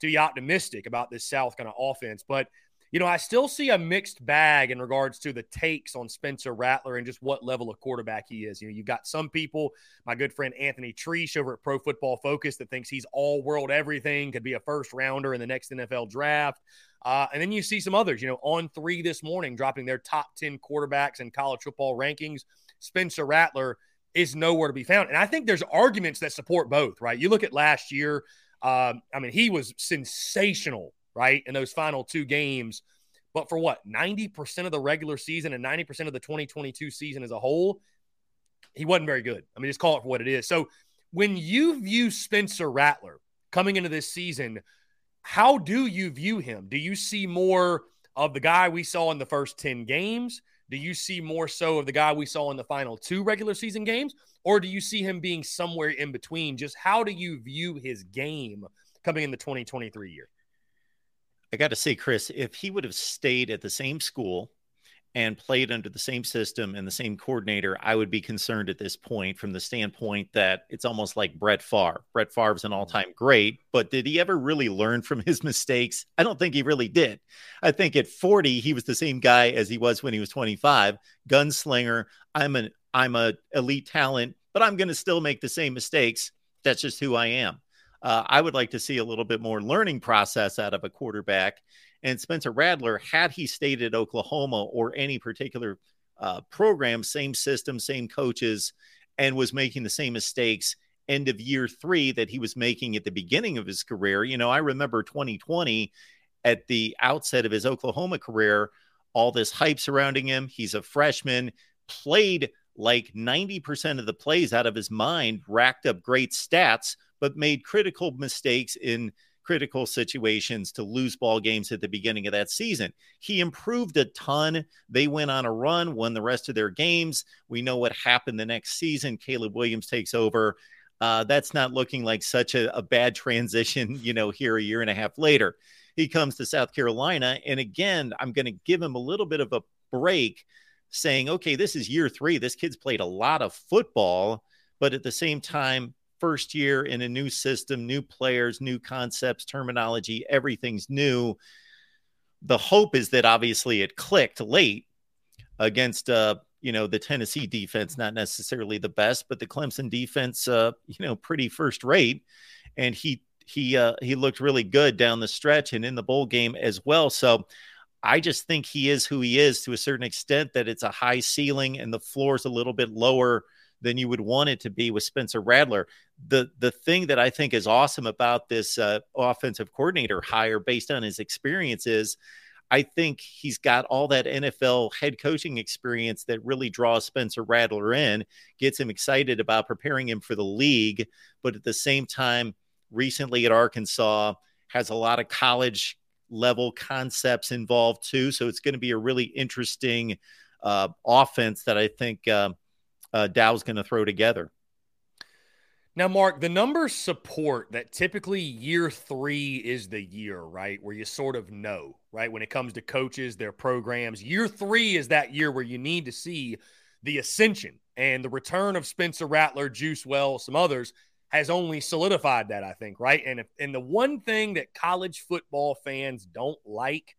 to be optimistic about this South kind of offense. But you know, I still see a mixed bag in regards to the takes on Spencer Rattler and just what level of quarterback he is. You know, you've got some people, my good friend Anthony Treash over at Pro Football Focus, that thinks he's all world everything, could be a first rounder in the next NFL draft. Uh, and then you see some others, you know, On3 this morning, dropping their top 10 quarterbacks in college football rankings. Spencer Rattler is nowhere to be found. And I think there's arguments that support both, right? You look at last year, uh, I mean, he was sensational right, in those final two games. But for what, 90% of the regular season and 90% of the 2022 season as a whole, he wasn't very good. I mean, just call it for what it is. So when you view Spencer Rattler coming into this season, how do you view him? Do you see more of the guy we saw in the first 10 games? Do you see more so of the guy we saw in the final two regular season games? Or do you see him being somewhere in between? Just how do you view his game coming in the 2023 year? I got to say, Chris, if he would have stayed at the same school and played under the same system and the same coordinator, I would be concerned at this point from the standpoint that it's almost like Brett Favre. Brett Favre's an all time great, but did he ever really learn from his [laughs] mistakes? I don't think he really did. I think at 40, he was the same guy as he was when he was 25. Gunslinger. I'm an I'm a elite talent, but I'm going to still make the same mistakes. That's just who I am. Uh, I would like to see a little bit more learning process out of a quarterback. And Spencer Rattler, had he stayed at Oklahoma or any particular uh, program, same system, same coaches, and was making the same mistakes end of year three that he was making at the beginning of his career. You know, I remember 2020 at the outset of his Oklahoma career, all this hype surrounding him. He's a freshman, played like 90% of the plays out of his mind, racked up great stats, but made critical mistakes in critical situations to lose ball games at the beginning of that season. He improved a ton. They went on a run, won the rest of their games. We know what happened the next season. Caleb Williams takes over. Uh, that's not looking like such a, a bad [laughs] transition, you know, here a year and a half later. He comes to South Carolina. And again, I'm going to give him a little bit of a break saying, okay, this is year three. This kid's played a lot of football, but at the same time, first year in a new system, new players, new concepts, terminology, everything's new. The hope is that obviously it clicked late against uh, you know, the Tennessee defense, not necessarily the best, but the Clemson defense, uh, you know, pretty first rate. And he he uh, he looked really good down the stretch and in the bowl game as well. So I just think he is who he is to a certain extent. That it's a high ceiling and the floor is a little bit lower than you would want it to be with Spencer Rattler. The the thing that I think is awesome about this uh, offensive coordinator hire, based on his experience, is I think he's got all that NFL head coaching experience that really draws Spencer Rattler in, gets him excited about preparing him for the league, but at the same time, recently at Arkansas has a lot of college level concepts involved too. So it's going to be a really interesting uh, offense that I think uh, uh, Dow's going to throw together. Now, Mark, the numbers support that typically year three is the year, right? Where you sort of know, right? When it comes to coaches, their programs, year three is that year where you need to see the ascension and the return of Spencer Rattler, Juice Well, some others has only solidified that, I think, right? And if, and the one thing that college football fans don't like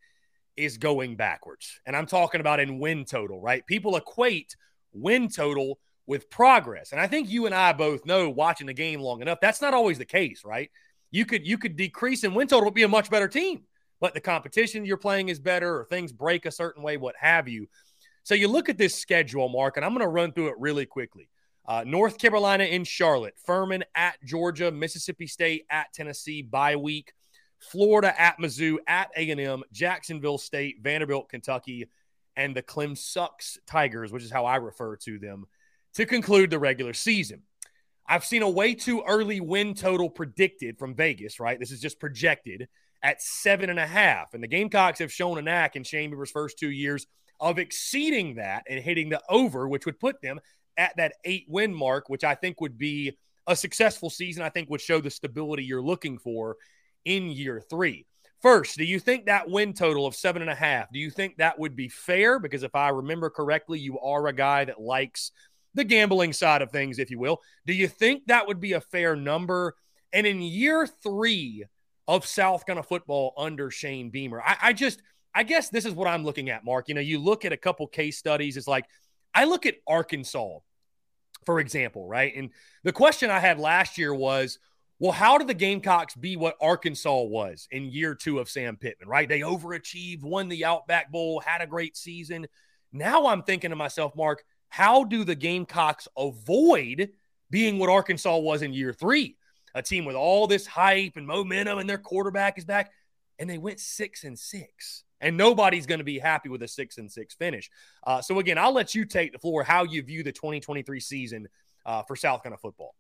is going backwards. And I'm talking about in win total, right? People equate win total with progress. And I think you and I both know watching the game long enough, that's not always the case, right? You could you could decrease in win total, be a much better team, but the competition you're playing is better, or things break a certain way, what have you. So you look at this schedule, Mark, and I'm going to run through it really quickly. Uh, North Carolina in Charlotte, Furman at Georgia, Mississippi State at Tennessee bye week, Florida at Mizzou, at A&M, Jacksonville State, Vanderbilt, Kentucky, and the Clem Sucks Tigers, which is how I refer to them, to conclude the regular season. I've seen a way too early win total predicted from Vegas, right? This is just projected at seven and a half. And the Gamecocks have shown a knack in Shane Beamer's first two years of exceeding that and hitting the over, which would put them at that eight win mark, which I think would be a successful season. I think would show the stability you're looking for in year three. First, do you think that win total of seven and a half, do you think that would be fair? Because if I remember correctly, you are a guy that likes the gambling side of things, if you will. Do you think that would be a fair number? And in year three of South Carolina football under Shane Beamer, I, I just, I guess this is what I'm looking at, Mark. You know, you look at a couple case studies, it's like, I look at Arkansas, for example, right? And the question I had last year was, well, how did the Gamecocks be what Arkansas was in year two of Sam Pittman, right? They overachieved, won the Outback Bowl, had a great season. Now I'm thinking to myself, Mark, how do the Gamecocks avoid being what Arkansas was in year three? A team with all this hype and momentum, and their quarterback is back, and they went six and six. And nobody's going to be happy with a six and six finish. Uh, so again, I'll let you take the floor. How you view the 2023 season uh, for South Carolina football?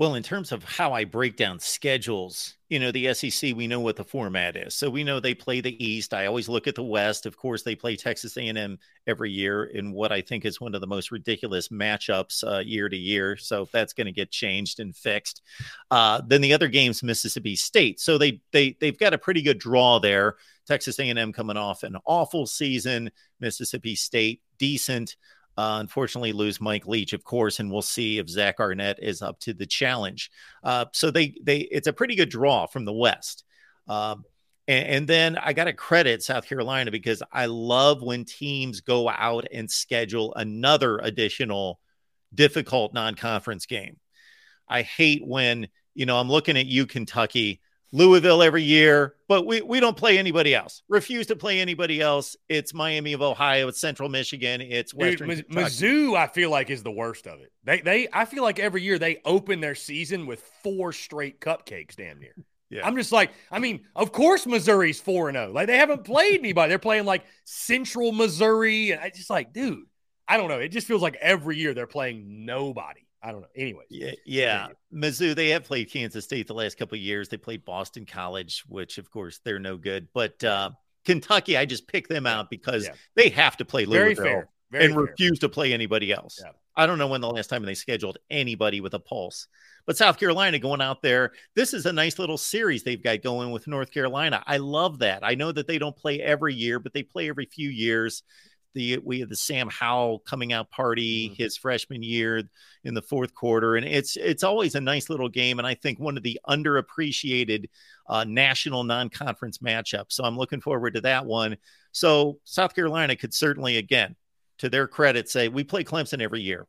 Well, in terms of how I break down schedules, you know, the SEC, we know what the format is. So we know they play the East. I always look at the West. Of course, they play Texas A&M every year in what I think is one of the most ridiculous matchups uh, year to year. So that's going to get changed and fixed. Uh, then the other games, Mississippi State. So they they they've got a pretty good draw there. Texas A&M coming off an awful season. Mississippi State decent. Uh, unfortunately, lose Mike Leach, of course, and we'll see if Zach Arnett is up to the challenge. Uh, so they they it's a pretty good draw from the West. Um, and, and, then I got to credit South Carolina because I love when teams go out and schedule another additional difficult non-conference game. I hate when you know I'm looking at you, Kentucky Louisville every year, but we, we don't play anybody else. Refuse to play anybody else. It's Miami of Ohio. It's Central Michigan. It's Western. Dude, Mizzou, I feel like is the worst of it. They they I feel like every year they open their season with four straight cupcakes, damn near. Yeah. I'm just like, I mean, of course Missouri's 4 and 0. Like they haven't played [laughs] anybody. They're playing like Central Missouri. And I just like, dude, I don't know. It just feels like every year they're playing nobody. I don't know. Anyway, yeah, yeah. Mizzou, they have played Kansas State the last couple years. They played Boston College, which of course they're no good. But uh, Kentucky, I just pick them out because yeah. they have to play Louisville Very Very and fair. refuse to play anybody else. Yeah. I don't know when the last time they scheduled anybody with a pulse. But South Carolina going out there, this is a nice little series they've got going with North Carolina. I love that. I know that they don't play every year, but they play every few years the we have the Sam Howell coming out party mm-hmm. his freshman year in the fourth quarter, and it's it's always a nice little game, and I think one of the underappreciated uh, national non-conference matchups. So I'm looking forward to that one. So South Carolina could certainly, again, to their credit, say we play Clemson every year.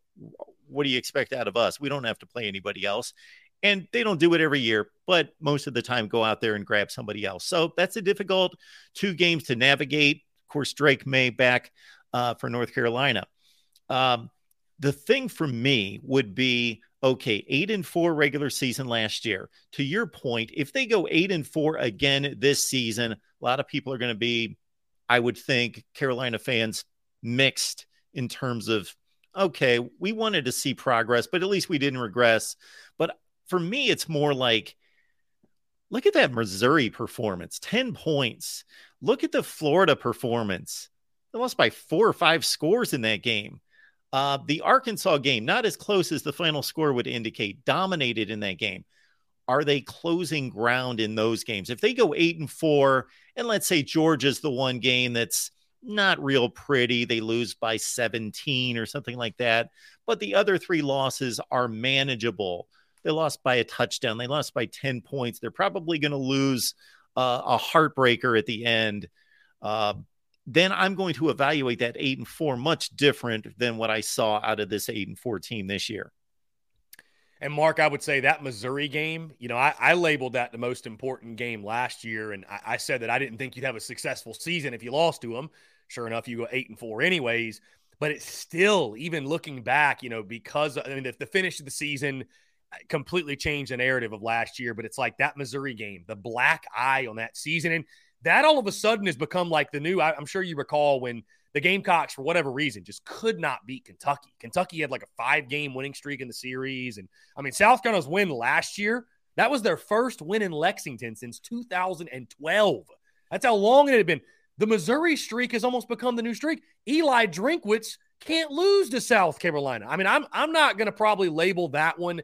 What do you expect out of us? We don't have to play anybody else. And they don't do it every year, but most of the time go out there and grab somebody else. So that's a difficult two games to navigate course, Drake Maye back uh, for North Carolina. Um, the thing for me would be okay, eight and four regular season last year. To your point, if they go eight and four again this season, a lot of people are going to be, I would think, Carolina fans mixed in terms of, okay, we wanted to see progress, but at least we didn't regress. But for me, it's more like, look at that Missouri performance 10 points. Look at the Florida performance. They lost by four or five scores in that game. Uh, the Arkansas game, not as close as the final score would indicate, dominated in that game. Are they closing ground in those games? If they go eight and four, and let's say Georgia's the one game that's not real pretty, they lose by 17 or something like that, but the other three losses are manageable. They lost by a touchdown, they lost by 10 points. They're probably going to lose uh, a heartbreaker at the end, uh, then I'm going to evaluate that eight and four much different than what I saw out of this eight and four team this year. And Mark, I would say that Missouri game, you know, I, I labeled that the most important game last year, and I, I, said that I didn't think you'd have a successful season if you lost to them. Sure enough, you go eight and four, anyways. But it's still, even looking back, you know, because I mean, if the finish of the season completely changed the narrative of last year. But it's like that Missouri game, the black eye on that season. And that all of a sudden has become like the new, I, I'm sure you recall when the Gamecocks, for whatever reason, just could not beat Kentucky. Kentucky had like a five game winning streak in the series. And I mean, South Carolina's win last year, that was their first win in Lexington since 2012. That's how long it had been. The Missouri streak has almost become the new streak. Eli Drinkwitz can't lose to South Carolina. I mean, I'm I'm not going to probably label that one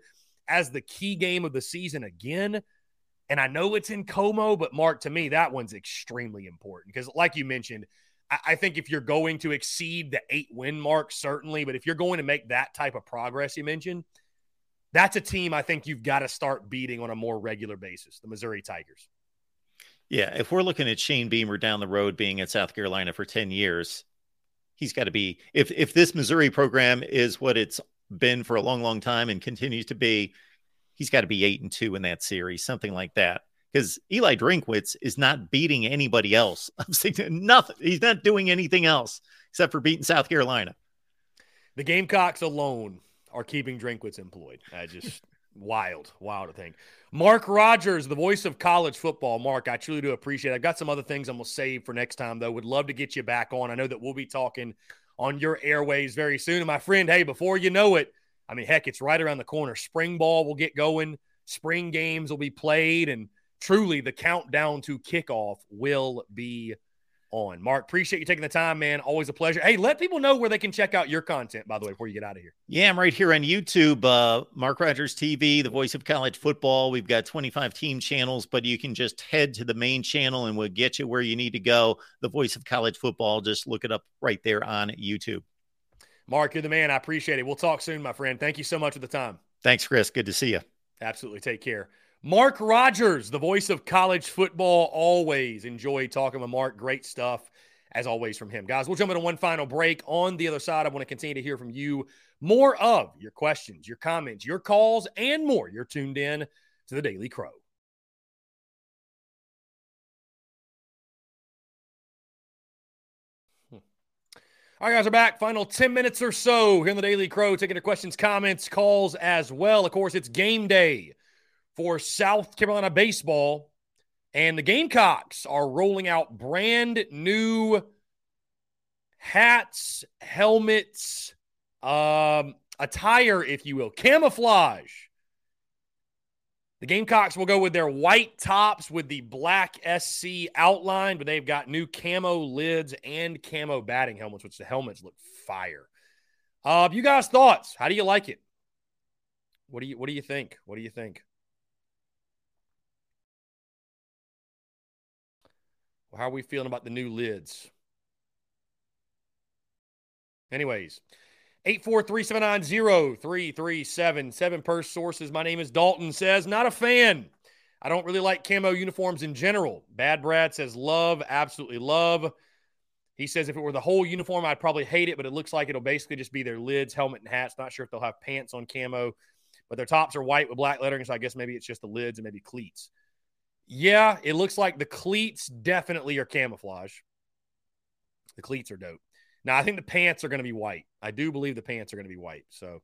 as the key game of the season again. And I know it's in Como, but Mark, to me, that one's extremely important because, like you mentioned, I, I think if you're going to exceed the eight win mark, certainly, but if you're going to make that type of progress you mentioned, that's a team I think you've got to start beating on a more regular basis, the Missouri Tigers. Yeah, if we're looking at Shane Beamer down the road being at South Carolina for 10 years, he's got to be if if this Missouri program is what it's been for a long long time and continues to be, he's got to be 8 and 2 in that series, something like that. Cuz Eli Drinkwitz is not beating anybody else. [laughs] I'm saying nothing. He's not doing anything else except for beating South Carolina. The Gamecocks alone are keeping Drinkwitz employed. I just [laughs] wild, wild to think. Mark Rogers, the voice of college football. Mark, I truly do appreciate it. I've got some other things I'm going to save for next time, though. Would love to get you back on. I know that we'll be talking on your airways very soon. And my friend, hey, before you know it, I mean, heck, it's right around the corner. Spring ball will get going, spring games will be played, and truly the countdown to kickoff will be on. Mark, appreciate you taking the time, man. Always a pleasure. Hey, let people know where they can check out your content, by the way, before you get out of here. Yeah, I'm right here on YouTube. Uh, Mark Rogers TV, the voice of college football. We've got 25 team channels, but you can just head to the main channel and we'll get you where you need to go. The voice of college football. Just look it up right there on YouTube. Mark, you're the man. I appreciate it. We'll talk soon, my friend. Thank you so much for the time. Thanks, Chris. Good to see you. Absolutely. Take care. Mark Rogers, the voice of college football. Always enjoy talking with Mark. Great stuff as always, from him. Guys, we'll jump into one final break. On the other side, I want to continue to hear from you more of your questions, your comments, your calls, and more. You're tuned in to the Daily Crow. Hmm. All right, guys, we're back. Final 10 minutes or so here in the Daily Crow, taking your questions, comments, calls as well. Of course, it's game day for South Carolina baseball and the Gamecocks are rolling out brand new hats, helmets, um, attire, if you will, camouflage. The Gamecocks will go with their white tops with the black SC outline, but they've got new camo lids and camo batting helmets, which the helmets look fire. Uh, you guys' thoughts? How do you like it? What do you What do you think? What do you think? How are we feeling about the new lids? Anyways, 843-790-3377. Purse sources. My name is Dalton says, not a fan. I don't really like camo uniforms in general. Bad Brad says love, absolutely love. He says if it were the whole uniform, I'd probably hate it, but it looks like it'll basically just be their lids, helmet, and hats. Not sure if they'll have pants on camo, but their tops are white with black lettering, so I guess maybe it's just the lids and maybe cleats. Yeah, it looks like the cleats definitely are camouflage. The cleats are dope. Now, I think the pants are going to be white. I do believe the pants are going to be white. So,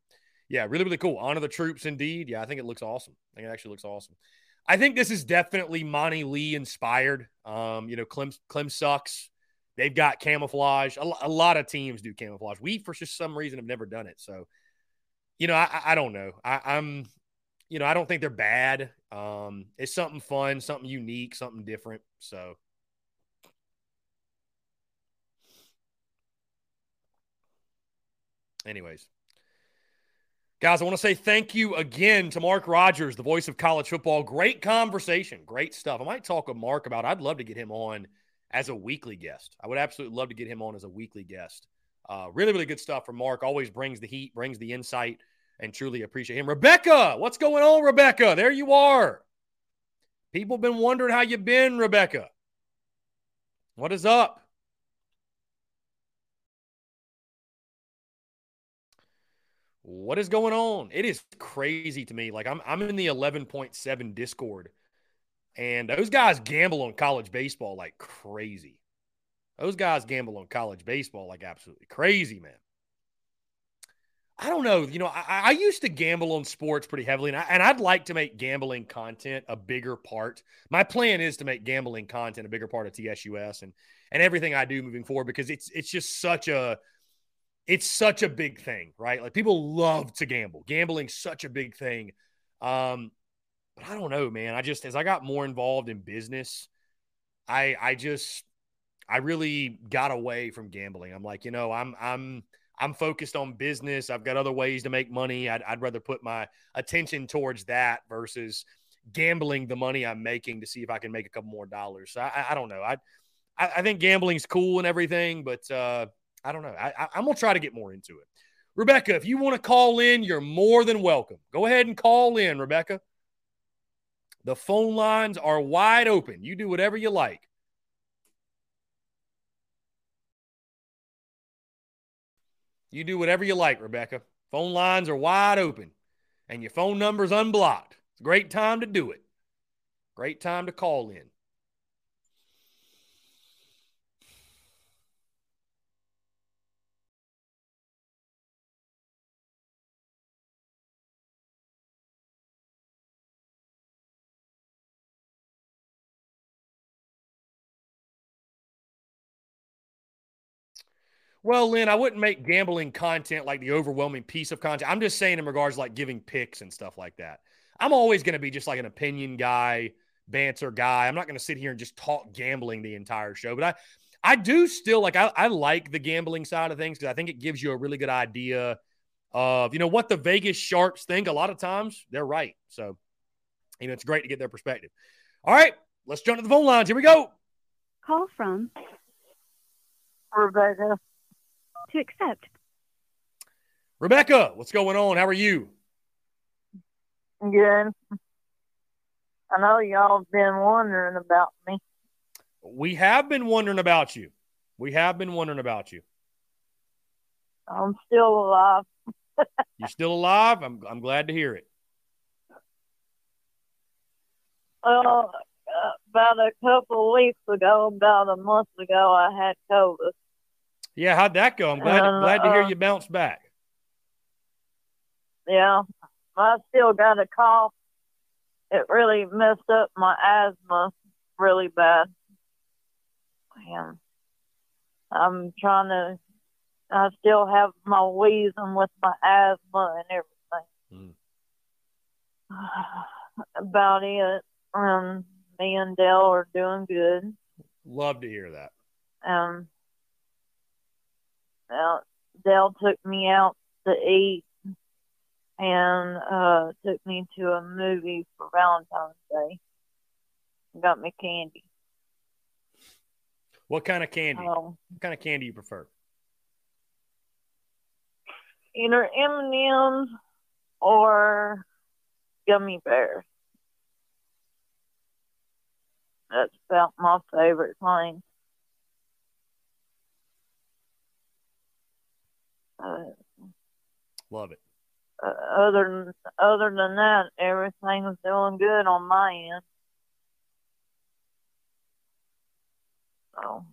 yeah, really, really cool. Honor the troops, indeed. Yeah, I think it looks awesome. I think it actually looks awesome. I think this is definitely Monte Lee inspired. Um, you know, Clem, Clem sucks. They've got camouflage. A, a, lot of teams do camouflage. We, for just some reason, have never done it. So, you know, I, I don't know. I, I'm you know, I don't think they're bad. Um, it's something fun, something unique, something different. So, anyways, guys, I want to say thank you again to Mark Rogers, the voice of college football. Great conversation, great stuff. I might talk with Mark about. I'd love to get him on as a weekly guest. I would absolutely love to get him on as a weekly guest. Uh, really, really good stuff from Mark. Always brings the heat, brings the insight and truly appreciate him. Rebecca, what's going on, Rebecca? There you are. People been wondering how you've been, Rebecca. What is up? What is going on? It is crazy to me. Like I'm I'm in the 11.7 Discord and those guys gamble on college baseball like crazy. Those guys gamble on college baseball like absolutely crazy, man. I don't know. You know, I, I, used to gamble on sports pretty heavily, and, I, and I'd like to make gambling content a bigger part. My plan is to make gambling content a bigger part of TSUS and and everything I do moving forward because it's it's just such a it's such a big thing, right? Like people love to gamble. Gambling's such a big thing. Um, but I don't know, man. I just as I got more involved in business, I I just I really got away from gambling. I'm like, you know, I'm I'm I'm focused on business. I've got other ways to make money. I'd, I'd rather put my attention towards that versus gambling the money I'm making to see if I can make a couple more dollars. So I, I don't know. I, I think gambling's cool and everything, but uh, I don't know. I, I'm gonna try to get more into it. Rebecca, if you want to call in, you're more than welcome. Go ahead and call in, Rebecca. The phone lines are wide open. You do whatever you like. You do whatever you like, Rebecca. Phone lines are wide open and your phone number's unblocked. It's a great time to do it. Great time to call in. Well, Lynn, I wouldn't make gambling content like the overwhelming piece of content. I'm just saying in regards like giving picks and stuff like that. I'm always going to be just like an opinion guy, banter guy. I'm not going to sit here and just talk gambling the entire show. But I, I do still like I, I like the gambling side of things because I think it gives you a really good idea of you know what the Vegas sharps think. A lot of times they're right. So you know it's great to get their perspective. All right, let's jump to the phone lines. Here we go. Call from Rebecca to accept. Rebecca, what's going on? How are you? Good. I know y'all been wondering about me. We have been wondering about you. We have been wondering about you. I'm still alive. [laughs] You're still alive? I'm, I'm glad to hear it. Well, uh, about a couple of weeks ago, about a month ago, I had COVID. Yeah, how'd that go? I'm glad uh, glad to hear you bounce back. Yeah, I still got a cough. It really messed up my asthma really bad. And I'm trying to. I still have my wheezing with my asthma and everything. Mm. [sighs] About it. Um, me and Dale are doing good. Love to hear that. Um, well, Dell took me out to eat and uh, took me to a movie for Valentine's Day. Got me candy. What kind of candy? Um, what kind of candy you prefer? Either M and M's or gummy bears. That's about my favorite thing. Uh, Love it. Uh, other than other than that, everything's doing good on my end. So.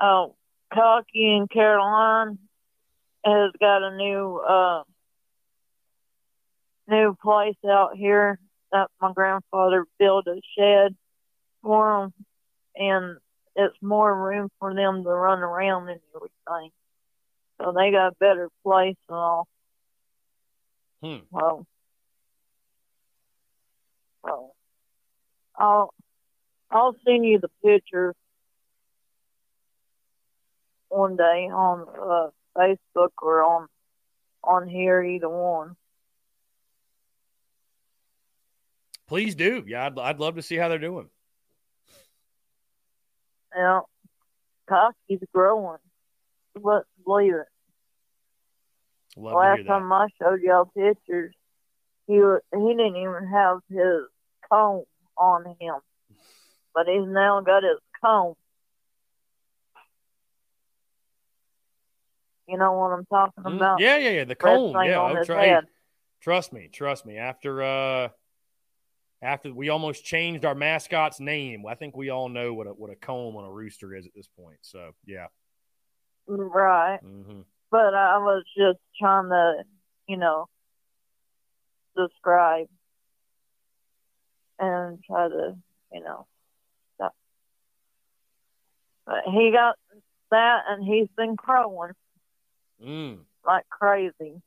Oh, Cocky and Caroline has got a new uh new place out here that my grandfather built a shed for them and it's more room for them to run around and everything. So they got a better place and all. Hmm. Well, I'll I'll send you the picture one day on uh, Facebook or on on here, either one. Please do. Yeah, I'd, I'd love to see how they're doing. Yeah, Cocky's growing. Let's believe it. Love Last time I showed y'all pictures, he was, he didn't even have his comb on him, but he's now got his comb. You know what I'm talking mm, about? Yeah, yeah, yeah. The comb. Yeah, oh, tr- trust me, trust me. After uh after we almost changed our mascot's name. I think we all know what a, what a comb on a rooster is at this point. So yeah, right. Mm-hmm. But I was just trying to, you know, describe and try to, you know, stuff. But he got that, and he's been crowing mm. like crazy.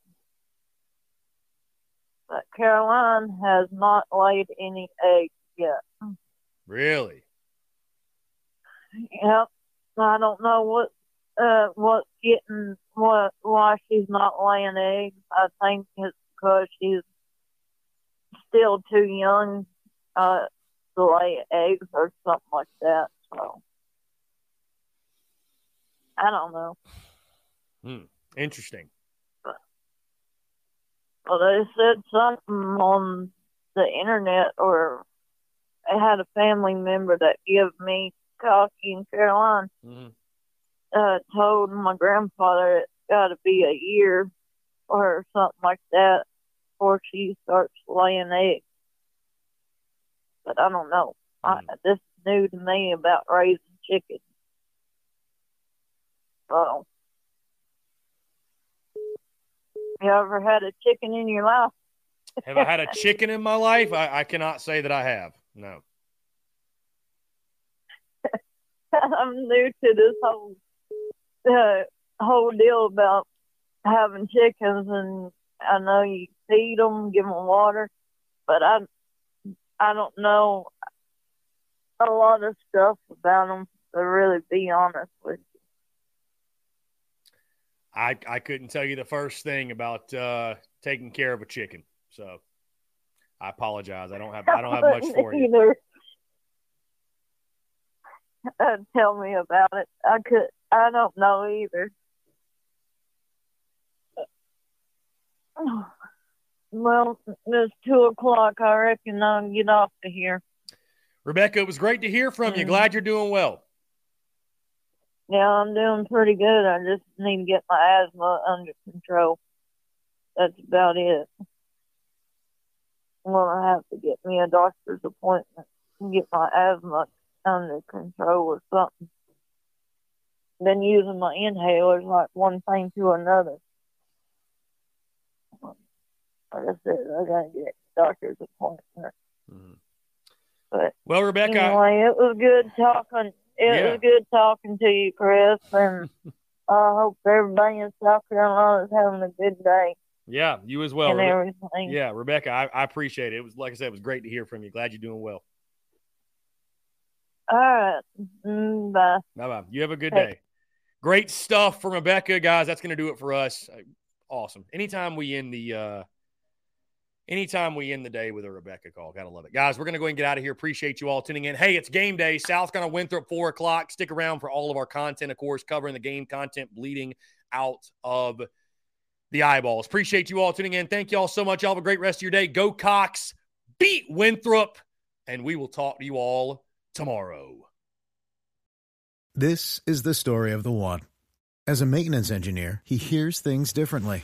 But Caroline has not laid any eggs yet. Really? Yep. I don't know what uh what's getting what why she's not laying eggs. I think it's because she's still too young uh to lay eggs or something like that. So I don't know. Hmm. Interesting. Well, they said something on the internet, or I had a family member that gave me Cocky and Caroline. Mhm. Uh, told my grandfather it's got to be a year or something like that before she starts laying eggs. But I don't know. I, this is new to me about raising chickens. So, you ever had a chicken in your life? Have I had a [laughs] chicken in my life? I, I cannot say that I have. No. [laughs] I'm new to this whole uh, whole deal about having chickens, and I know you feed them, give them water, but I I don't know a lot of stuff about them. To really be honest with you, I I couldn't tell you the first thing about uh, taking care of a chicken. So I apologize. I don't have I don't have much for you. Either. Uh, tell me about it. I could. I don't know either. Well, it's two o'clock. I reckon I'll get off to here. Rebecca, it was great to hear from you. Mm. Glad you're doing well. Yeah, I'm doing pretty good. I just need to get my asthma under control. That's about it. I'm gonna have to get me a doctor's appointment and get my asthma under control or something. Been using my inhalers like one thing to another. Like I said, I gotta get a doctor's appointment. Mm-hmm. But Well, Rebecca, anyway, it was good talking. It Yeah. was good talking to you, Chris, and [laughs] I hope everybody in South Carolina is having a good day yeah, you as well. and Rebe- everything. yeah, Rebecca, I, I appreciate it. It was like I said, it was great to hear from you. Glad you're doing well. All right. Mm, bye. Bye bye. You have a good Hey. day. Great stuff from Rebecca, guys. That's going to do it for us. Awesome. Anytime we end the, uh, anytime we end the day with a Rebecca call, gotta love it, guys. We're to go and get out of here. Appreciate you all tuning in. Hey, it's game day. South to Winthrop four o'clock. Stick around for all of our content, of course, covering the game content, bleeding out of the eyeballs. Appreciate you all tuning in. Thank you all so much. Y'all have a great rest of your day. Go Cocks. Beat Winthrop, and we will talk to you all tomorrow. This is the story of the one. As a maintenance engineer, he hears things differently.